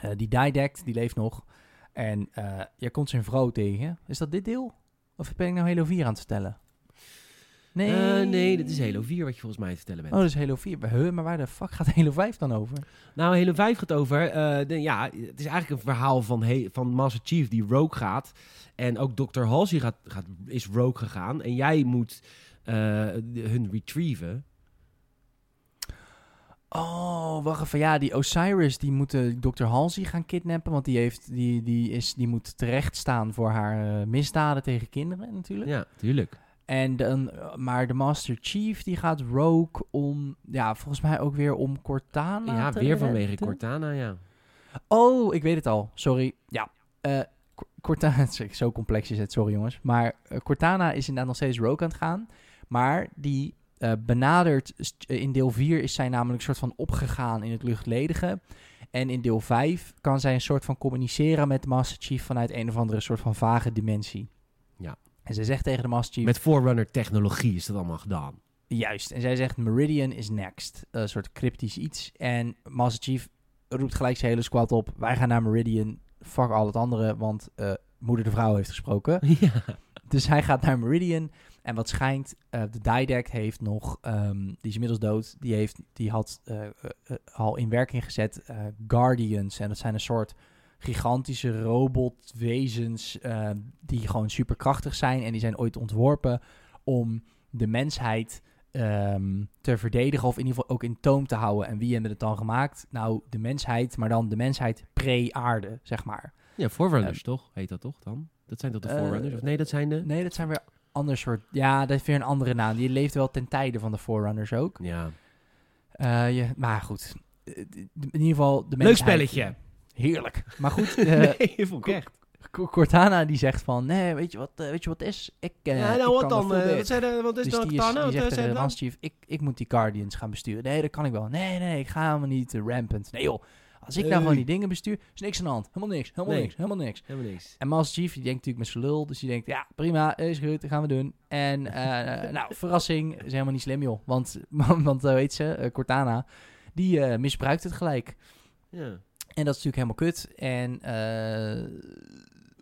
eh, die Didact, die leeft nog. En je komt zijn vrouw tegen. Is dat dit deel? Of ben ik nou Halo 4 aan het vertellen? Nee. Eh, nee, dit is Halo 4 wat je volgens mij te vertellen bent. Oh, dat is Halo 4. Huh, maar waar de fuck gaat Halo 5 dan over? Nou, Halo 5 gaat over. eh, de, ja, het is eigenlijk een verhaal van, he, van Master Chief die rogue gaat. En ook Dr. Halsey gaat, gaat, is rogue gegaan. En jij moet eh, hun retrieven. Oh, wacht even. Ja, die Osiris, die moet Dr. Halsey gaan kidnappen. Want die, heeft, die, die, is, die moet terecht staan voor haar misdaden tegen kinderen natuurlijk. Ja, tuurlijk. En dan, maar de Master Chief, die gaat Rogue om... Ja, volgens mij ook weer om Cortana Ja, weer vanwege. Cortana, ja. Oh, ik weet het al. Sorry. Ja. Cor- Cortana, zo complex is het, sorry jongens. Maar eh, Cortana is inderdaad nog steeds Rogue aan het gaan. Maar die eh, benadert, in deel 4 is zij namelijk een soort van opgegaan in het luchtledige. En in deel 5 kan zij een soort van communiceren met Master Chief vanuit een of andere soort van vage dimensie. Ja. En zij zegt tegen de Master Chief... Met Forerunner technologie is dat allemaal gedaan. Juist. En zij zegt Meridian is next. Een soort cryptisch iets. En Master Chief roept gelijk zijn hele squad op. Wij gaan naar Meridian. Fuck al het andere, want eh, moeder de vrouw heeft gesproken. ja. Dus hij gaat naar Meridian. En wat schijnt, eh, de Didact heeft nog, ehm, die is inmiddels dood, die, heeft, die had eh, eh, eh, al in werking gezet eh, Guardians. En dat zijn een soort gigantische robotwezens eh, die gewoon superkrachtig zijn. En die zijn ooit ontworpen om de mensheid ehm, te verdedigen of in ieder geval ook in toom te houden. En wie hebben het dan gemaakt? Nou, de mensheid, maar dan de mensheid pre-aarde, zeg maar. Ja, Forerunners toch? Heet dat toch dan? Dat zijn toch de Eh, Forerunners? Of nee, dat zijn de... Nee, dat zijn weer ander soort... Ja, dat is weer een andere naam. Die leeft wel ten tijde van de Forerunners ook. Ja. Eh, je, maar goed. In ieder geval de Leuk spelletje. Heerlijk. Maar goed, eh, nee, vond ik echt. Cortana die zegt van... Nee, weet je wat, eh, weet je wat is? Ik, eh, ja, ik nou, wat dan? wat, zei de, wat is Dus dan die, is, Katana? die Wat zegt dan? Chief, ik, ik moet die Guardians gaan besturen. Nee, dat kan ik wel. Nee, nee, ik ga helemaal niet eh, rampant. Nee joh, als ik nou gewoon die dingen bestuur, is niks aan de hand. Helemaal niks, helemaal Nee. niks, helemaal niks. Helemaal niks. En Master Chief, die denkt natuurlijk met zijn lul. Dus die denkt, ja, prima, is goed, dat gaan we doen. En, nou, verrassing, is helemaal niet slim, joh. Want, want weet ze, Cortana, die misbruikt het gelijk. Ja. En dat is natuurlijk helemaal kut. En eh,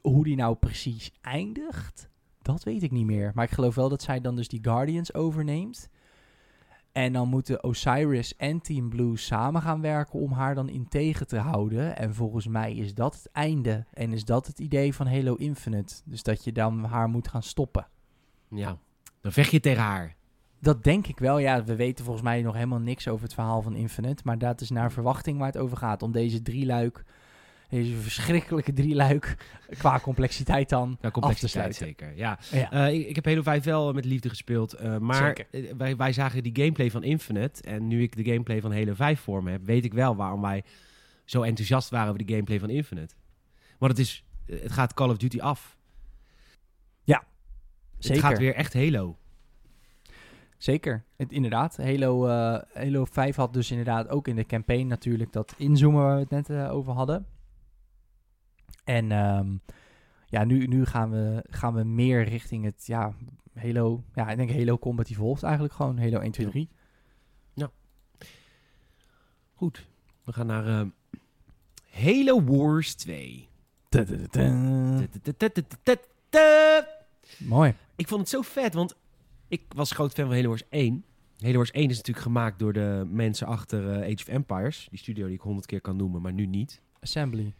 hoe die nou precies eindigt, dat weet ik niet meer. Maar ik geloof wel dat zij dan dus die Guardians overneemt. En dan moeten Osiris en Team Blue samen gaan werken om haar dan in tegen te houden. En volgens mij is dat het einde. En is dat het idee van Halo Infinite. Dus dat je dan haar moet gaan stoppen. ja. Dan vecht je tegen haar. Dat denk ik wel. Ja, we weten volgens mij nog helemaal niks over het verhaal van Infinite. Maar dat is naar verwachting waar het over gaat. Om deze drieluik, deze verschrikkelijke drieluik, qua complexiteit dan, Ja, af te complexiteit zeker. Ja. Ja. Eh, ik, ik heb Halo 5 wel met liefde gespeeld. eh, maar Zeker. eh, wij, wij zagen die gameplay van Infinite. En nu ik de gameplay van Halo 5 voor me heb, weet ik wel waarom wij zo enthousiast waren over de gameplay van Infinite. Want het, is, het gaat Call of Duty af. Zeker. Het gaat weer echt Halo. Zeker, het, inderdaad. Halo, eh, Halo 5 had dus inderdaad ook in de campaign natuurlijk dat inzoomen waar we het net eh, over hadden. En ehm, ja, nu, nu gaan, we, gaan we meer richting het ja, Halo. Ja, ik denk Halo Combat Evolved eigenlijk gewoon. Halo 1, 2, 3. Goed. We gaan naar eh, Halo Wars 2. Tudududu. Tudududududu. Mooi. ik vond het zo vet, want ik was groot fan van Halo Wars 1. Halo Wars 1 is natuurlijk gemaakt door de mensen achter eh, Age of Empires. Die studio die ik honderd keer kan noemen, maar nu niet. Assembly.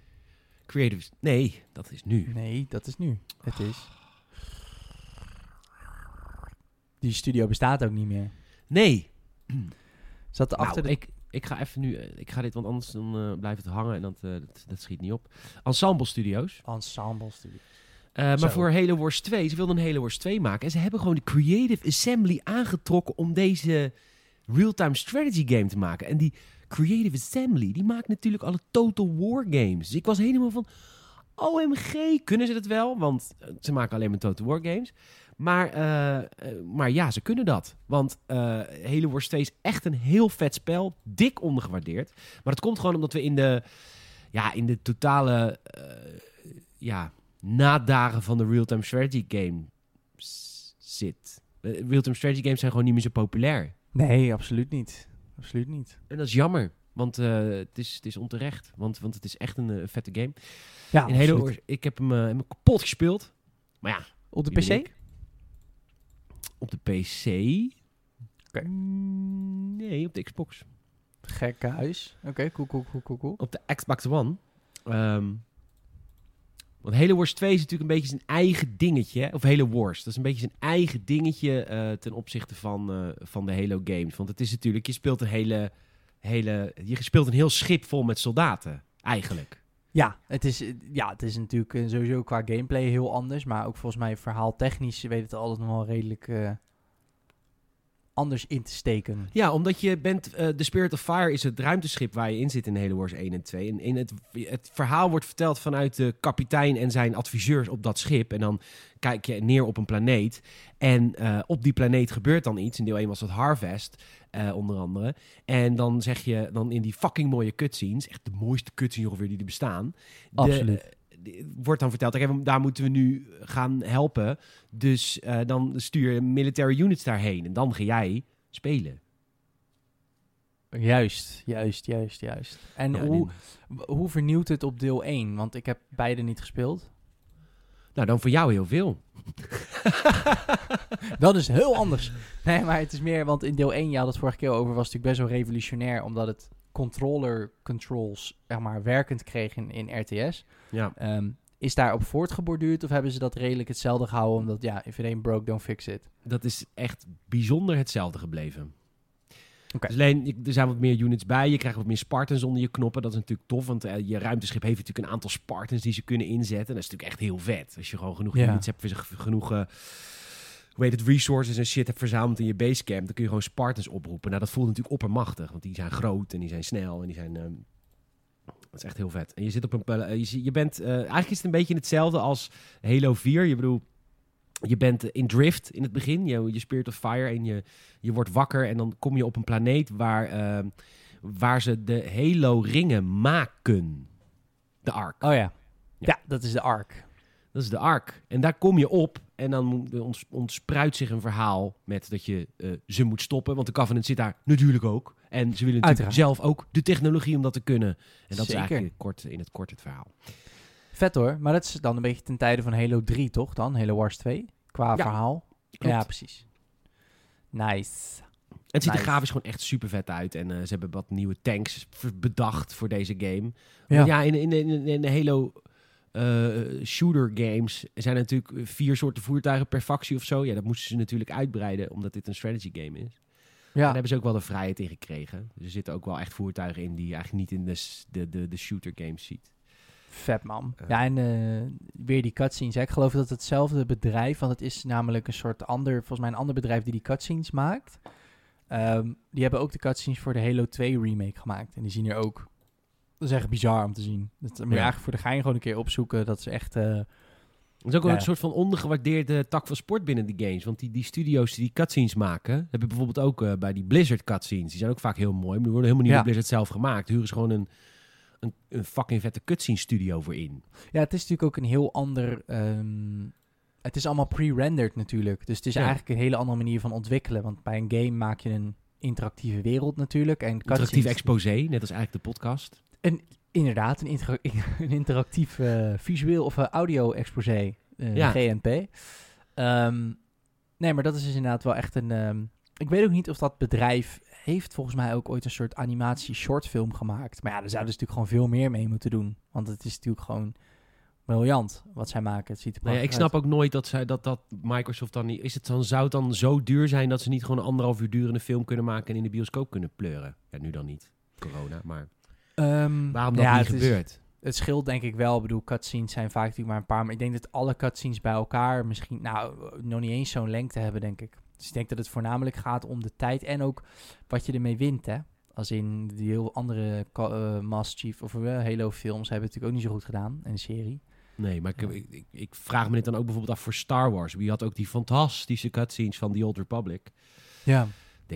Creative... Nee, dat is nu. Nee, dat is nu. Het is. Die studio bestaat ook niet meer. Nee. Zat er Nou, achter de... ik, ik ga even nu... eh, Ik ga dit, want anders dan, eh, blijft het hangen en dat, dat, dat schiet niet op. Ensemble Studios. Ensemble studio. Eh, maar voor Halo Wars 2, ze wilden een Halo Wars 2 maken. En ze hebben gewoon de Creative Assembly aangetrokken om deze real-time strategy game te maken. En die Creative Assembly, die maakt natuurlijk alle Total War games. Dus ik was helemaal van, OMG, kunnen ze dat wel? Want eh, ze maken alleen maar Total War games. Maar, eh, maar ja, ze kunnen dat. Want Halo Wars 2 is echt een heel vet spel. Dik ondergewaardeerd. Maar dat komt gewoon omdat we in de, ja, in de totale ja, nadagen van de real-time strategy game zit. Eh, Real-time strategy games zijn gewoon niet meer zo populair. Nee, absoluut niet. Absoluut niet. En dat is jammer. Want eh, het, is, het is onterecht. Want, want het is echt een eh, vette game. Ja, absoluut. Wars, ik heb hem, hem kapot gespeeld. Maar ja, Op de PC? ik? Op de PC? Mm, Nee, op de Xbox. Gekke huis. Oké, cool, cool, cool, cool, cool. Op de Xbox One. Ehm, want Halo Wars 2 is natuurlijk een beetje zijn eigen dingetje. Of Halo Wars. Dat is een beetje zijn eigen dingetje eh, ten opzichte van, eh, van de Halo games. Want het is natuurlijk, je speelt een hele, hele... Je speelt een heel schip vol met soldaten, eigenlijk. Ja, het is, ja, het is natuurlijk eh, sowieso qua gameplay heel anders. Maar ook volgens mij verhaal technisch weet het altijd nog wel redelijk anders in te steken. Ja, omdat je bent... eh The Spirit of Fire is het ruimteschip waar je in zit in Halo Wars 1 en 2. En in het, het verhaal wordt verteld vanuit de kapitein en zijn adviseurs op dat schip. En dan kijk je neer op een planeet. En eh, op die planeet gebeurt dan iets. In deel 1 was dat Harvest, eh, onder andere. En dan zeg je dan in die fucking mooie cutscenes... Echt de mooiste cutscenes ongeveer die er bestaan. de- Absoluut. de- wordt dan verteld, oké, daar moeten we nu gaan helpen. Dus eh, dan stuur je military units daarheen. En dan ga jij spelen. Juist, juist, juist, juist. En Ja, hoe, hoe vernieuwt het op deel 1? Want ik heb beide niet gespeeld. Nou, dan voor jou heel veel. Dat is heel anders. Nee, maar het is meer, want in deel 1, ja, dat vorige keer over, was natuurlijk best wel revolutionair, omdat het controller controls, zeg maar, werkend kreeg in, in RTS. Ja. Ehm, is daarop voortgeborduurd of hebben ze dat redelijk hetzelfde gehouden, omdat, ja, if it ain't broke, don't fix it. Dat is echt bijzonder hetzelfde gebleven. Oké. Dus alleen, er zijn wat meer units bij. Je krijgt wat meer Spartans onder je knoppen. Dat is natuurlijk tof, want eh, je ruimteschip heeft natuurlijk een aantal Spartans die ze kunnen inzetten. Dat is natuurlijk echt heel vet. Als je gewoon genoeg Ja. units hebt, voor- genoeg hoe heet het, resources en shit hebt verzameld in je basecamp, dan kun je gewoon Spartans oproepen. Nou, dat voelt natuurlijk oppermachtig, want die zijn groot en die zijn snel en die zijn... ehm, dat is echt heel vet. En je zit op een... eh, Je, bent... eh, eigenlijk is het een beetje hetzelfde als Halo 4. Je bedoel, je bent in drift in het begin. Je, je Spirit of Fire en je, je wordt wakker en dan kom je op een planeet waar, ehm, waar ze de Halo-ringen maken. De Ark. Oh ja. Ja. Ja, dat is de ARC. Dat is de Ark. En daar kom je op en dan ontspruit zich een verhaal met dat je eh, ze moet stoppen. Want de Covenant zit daar natuurlijk ook. En ze willen natuurlijk zelf ook de technologie om dat te kunnen. En dat is Zeker. eigenlijk kort, in het kort het verhaal. Vet hoor, maar dat is dan een beetje ten tijde van Halo 3, toch dan? Halo Wars 2, qua Ja, verhaal. klopt. Ja, precies. Nice. En het ziet er grafisch gewoon echt super vet uit. En eh, ze hebben wat nieuwe tanks bedacht voor deze game. Ja. Ja, in, in, in, in de Halo eh, shooter games zijn natuurlijk vier soorten voertuigen per factie of zo. Ja, dat moesten ze natuurlijk uitbreiden, omdat dit een strategy game is. Ja, Daar hebben ze ook wel de vrijheid in gekregen. Dus er zitten ook wel echt voertuigen in die je eigenlijk niet in de, de, de, de shooter games ziet. vet man. Eh. ja, en eh, weer die cutscenes. Hè. Ik geloof dat het hetzelfde bedrijf, want het is namelijk een soort ander, volgens mij een ander bedrijf die die cutscenes maakt. Ehm, die hebben ook de cutscenes voor de Halo 2 remake gemaakt. En die zien er ook, dat is echt bizar om te zien. Dat moet je Ja. eigenlijk voor de gein gewoon een keer opzoeken. Dat is echt, Het is ook wel Ja. een soort van ondergewaardeerde tak van sport binnen die games. Want die, die studio's die cutscenes maken, heb je bijvoorbeeld ook eh, bij die Blizzard cutscenes. Die zijn ook vaak heel mooi, maar die worden helemaal niet Ja. door Blizzard zelf gemaakt. Huren ze gewoon een, een, een fucking vette cutscene studio voor in. Ja, het is natuurlijk ook een heel ander. ehm, het is allemaal pre-rendered natuurlijk. Dus het is Ja. eigenlijk een hele andere manier van ontwikkelen. Want bij een game maak je een interactieve wereld natuurlijk. En Interactief exposé, net als eigenlijk de podcast. Inderdaad, een, intera- een interactief eh, visueel of eh, audio exposé. eh, Ja. GNP. Ehm, Nee, maar dat is dus inderdaad wel echt een... ehm, ik weet ook niet of dat bedrijf heeft volgens mij ook ooit een soort animatie-shortfilm gemaakt. Maar ja, daar zouden ze natuurlijk gewoon veel meer mee moeten doen. Want het is natuurlijk gewoon briljant wat zij maken. Het ziet er Nou ja, ik snap ook nooit dat, zij, dat, dat Microsoft dan niet... Is het dan, zou het dan zo duur zijn dat ze niet gewoon een anderhalf uur durende film kunnen maken en in de bioscoop kunnen pleuren? Ja, nu dan niet. Corona, maar Ehm, waarom dat ja, niet het is- gebeurt? Het scheelt denk ik wel. Ik bedoel, cutscenes zijn vaak natuurlijk maar een paar... Maar ik denk dat alle cutscenes bij elkaar misschien... Nou, nog niet eens zo'n lengte hebben, denk ik. Dus ik denk dat het voornamelijk gaat om de tijd en ook wat je ermee wint, hè. Als in die heel andere Master Chief of eh, Halo films hebben het natuurlijk ook niet zo goed gedaan in de serie. Nee, maar ik, ik, ik, ik vraag me dit dan ook bijvoorbeeld af voor Star Wars. Wie had ook die fantastische cutscenes van The Old Republic? Ja.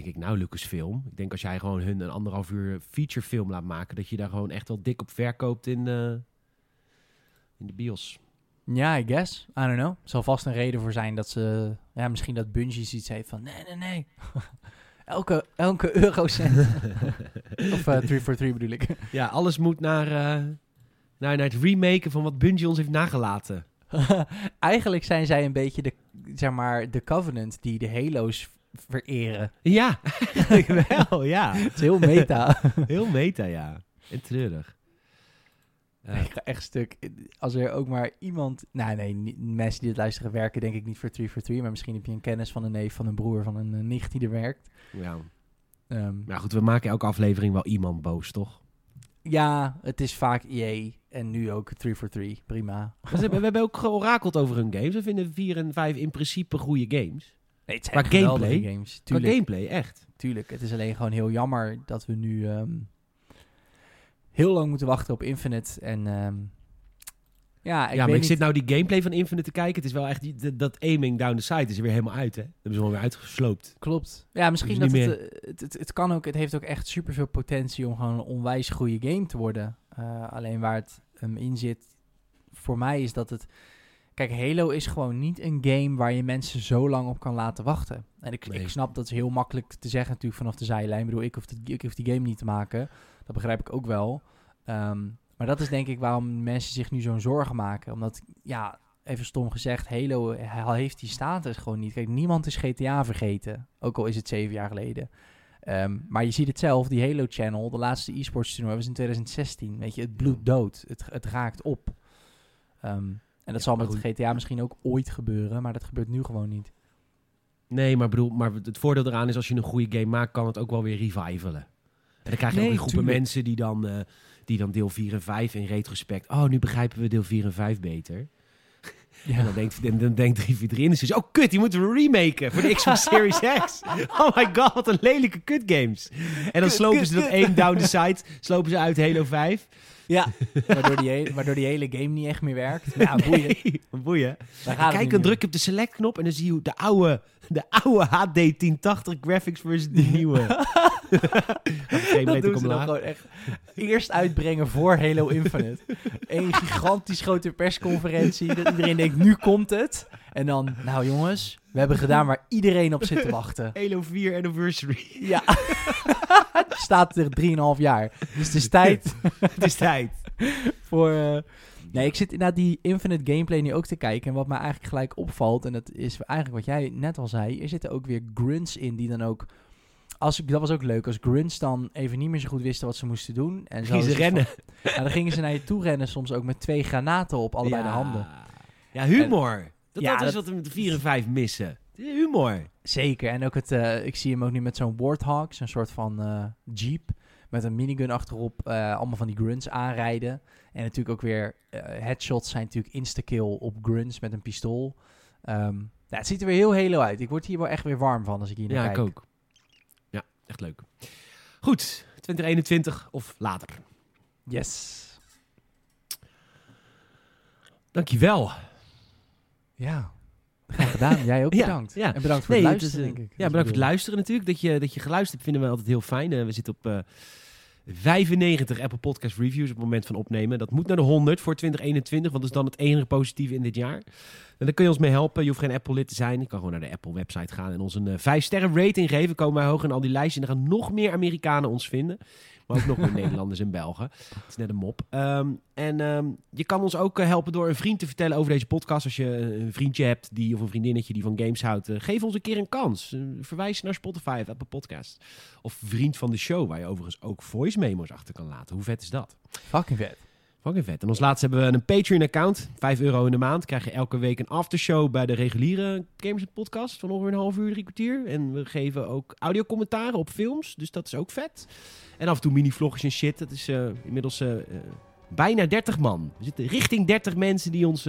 Denk ik, nou Lucasfilm. Ik denk als jij gewoon hun een anderhalf uur featurefilm laat maken... dat je daar gewoon echt wel dik op verkoopt in, eh, in de bios. Ja, I guess. I don't know. Er zal vast een reden voor zijn dat ze... Ja, misschien dat Bungie zoiets heeft van... Nee, nee, nee. elke, elke eurocent. of eh 343 bedoel ik. Ja, alles moet naar, eh, naar, naar het remaken van wat Bungie ons heeft nagelaten. Eigenlijk zijn zij een beetje de, zeg maar, de Covenant die de Halo's vereren. Ja, eigenlijk wel, ja. Het is heel meta. Heel meta, ja. En treurig. Ik ga echt stuk. Als er ook maar iemand... Nou nee, niet- mensen die het luisteren werken denk ik niet voor 343. Maar misschien heb je een kennis van een neef, van een broer, van een eh, nicht die er werkt. ja. Ehm, Maar goed, we maken elke aflevering wel iemand boos, toch? ja, het is vaak EA. En nu ook 343. Prima. Maar ze hebben, we hebben ook georakeld over hun games. We vinden 4 en 5 in principe goede games. Nee, het Qua geweldige gameplay? games. Qua Tuurlijk, gameplay, echt. tuurlijk. Het is alleen gewoon heel jammer dat we nu ehm, heel lang moeten wachten op Infinite. En ehm, ja, ik ja, maar ik zit nou die gameplay van Infinite te kijken. Het is wel echt, die, dat- dat aiming down the side is er weer helemaal uit, hè? Dat hebben ze gewoon weer uitgesloopt. Klopt. Ja, misschien Dus dat het, eh, het, het, het kan ook, het heeft ook echt superveel potentie om gewoon een onwijs goede game te worden. Eh, alleen waar het hem in zit, voor mij is dat het... Kijk, Halo is gewoon niet een game waar je mensen zo lang op kan laten wachten. En ik, Nee. ik snap dat is heel makkelijk te zeggen natuurlijk vanaf de zijlijn. Ik bedoel, ik hoef, het, ik hoef die game niet te maken. Dat begrijp ik ook wel. Ehm, maar dat is denk ik waarom mensen zich nu zo'n zorgen maken. Omdat, ja, even stom gezegd, Halo heeft die status gewoon niet. Kijk, niemand is GTA vergeten. Ook al is het zeven jaar geleden. Ehm, maar je ziet het zelf, die Halo Channel, de laatste e-sports toernooi was in 2016. Weet je, het bloedt dood. Het, het raakt op. Ehm, en dat Ja, zal met goed. GTA misschien ook ooit gebeuren, maar dat gebeurt nu gewoon niet. Nee, maar, bedoel, maar het voordeel eraan is als je een goede game maakt, kan het ook wel weer revivalen. En dan krijg je Nee, ook weer groepen tuurlijk. mensen die dan, eh, die dan deel 4 en 5 in retrospect... Oh, nu begrijpen we deel 4 en 5 beter. En dan denkt, dan, dan denkt 343 Industries... Oh, kut, die moeten we remaken voor de Xbox Series X. Oh my god, wat een lelijke kut games. En dan Kut, slopen kut, ze dat kut. één down the side, slopen ze uit Halo 5. Ja, waardoor, die hele, waardoor die hele game niet echt meer werkt. Maar ja, boeien. Nee, boeien. Kijk, dan druk je op de select-knop en dan zie je de oude, de oude HD 1080 graphics versus de nieuwe. Dat doen ze dan gewoon echt eerst uitbrengen voor Halo Infinite. Eén gigantisch grote persconferentie. Dat iedereen denkt, nu komt het. En dan, nou jongens, we hebben gedaan waar iedereen op zit te wachten. Halo 4 anniversary. Ja. Staat er 3,5 jaar. Dus het is tijd Het is tijd. voor... eh, Nee, ik zit inderdaad die Infinite gameplay nu ook te kijken. En wat mij eigenlijk gelijk opvalt, en dat is eigenlijk wat jij net al zei. Er zitten ook weer grunts in die dan ook... Als, ik- dat was ook leuk, als grunts dan even niet meer zo goed wisten wat ze moesten doen. En zo Gingen ze rennen. van- dan gingen ze naar je toe rennen, soms ook met twee granaten op allebei de handen. Ja, humor. Dat, Ja, dat is dat- wat we met de 4 en 5 missen. Humor. Zeker, en ook het, eh, ik zie hem ook nu met zo'n Warthog, zo'n soort van eh, jeep. Met een minigun achterop, eh, allemaal van die grunts aanrijden. En natuurlijk ook weer, eh, headshots zijn natuurlijk insta-kill op grunts met een pistool. Ehm, ja, het ziet er weer heel Halo uit. Ik word hier wel echt weer warm van als ik hier naar Ja, kijk. ik ook. Ja, echt leuk. Goed, 2021 of later. Yes. Dankjewel. Ja, graag gedaan. Jij ook bedankt. ja. En bedankt voor Nee, het het is, luisteren, eh, denk ik. Ja, bedankt voor het luisteren natuurlijk. Dat je, dat je geluisterd hebt, vinden we altijd heel fijn. Eh, we zitten op eh 95 Apple Podcast Reviews op het moment van opnemen. Dat moet naar de 100 voor 2021, want dat is dan het enige positieve in dit jaar. En daar kun je ons mee helpen. Je hoeft geen Apple-lid te zijn. Je kan gewoon naar de Apple-website gaan en ons een eh 5-sterren rating geven. Komen wij hoog in al die lijsten. En er gaan nog meer Amerikanen ons vinden. Maar ook nog meer Nederlanders en Belgen. Het is net een mop. Ehm, en ehm, je kan ons ook eh, helpen door een vriend te vertellen over deze podcast. Als je eh, een vriendje hebt die, of een vriendinnetje die van games houdt. eh, geef ons een keer een kans. Verwijs naar Spotify of Apple Podcast. Of vriend van de show, waar je overigens ook voice memo's achter kan laten. Hoe vet is dat? Fucking vet. Vet. En als laatste hebben we een Patreon-account. 5 euro in de maand. Krijg je elke week een aftershow bij de reguliere Gamers Podcast. Van ongeveer een half uur, drie kwartier. En we geven ook audiocommentaren op films. Dus dat is ook vet. En af en toe mini-vlogjes en shit. Dat is eh, inmiddels eh, eh, bijna 30 man. We zitten richting 30 mensen die ons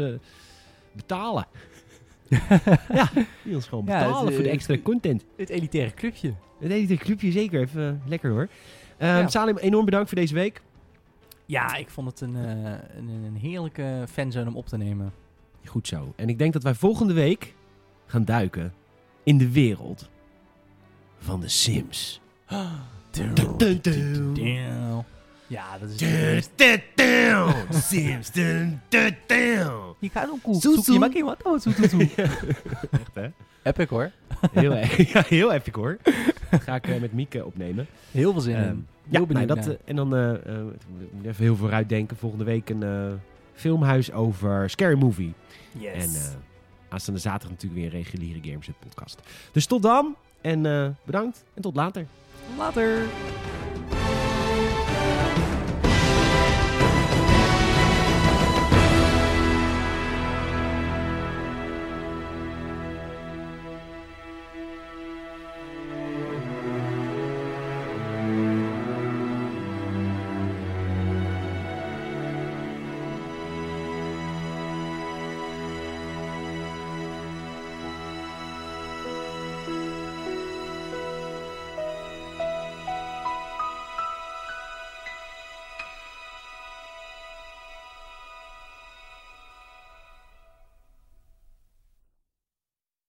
betalen. ja, die ons gewoon Ja, het, betalen voor de extra content. Het elitaire clubje. Het hele clubje zeker. Even lekker hoor. Ehm Ja. Salim, enorm bedankt voor deze week. Ja, ik vond het een, eh, een, een heerlijke fanzone om op te nemen. Goed zo. En ik denk dat wij volgende week gaan duiken in de wereld van de Sims. Ja, dat is... Sims. Je gaat ook cool. Je makkie wat? Oh. Echt hè? Epic hoor. Heel, e- ja, heel epic hoor. Dat ga ik eh, met Mieke opnemen. Heel veel zin Ehm, in. Ja, nou, dat, eh, en dan ik moet even heel vooruit denken. Volgende week een filmhuis over Scary Movie. yes. En aanstaande zaterdag natuurlijk weer een reguliere Games podcast. Dus tot dan en bedankt en tot later. Later.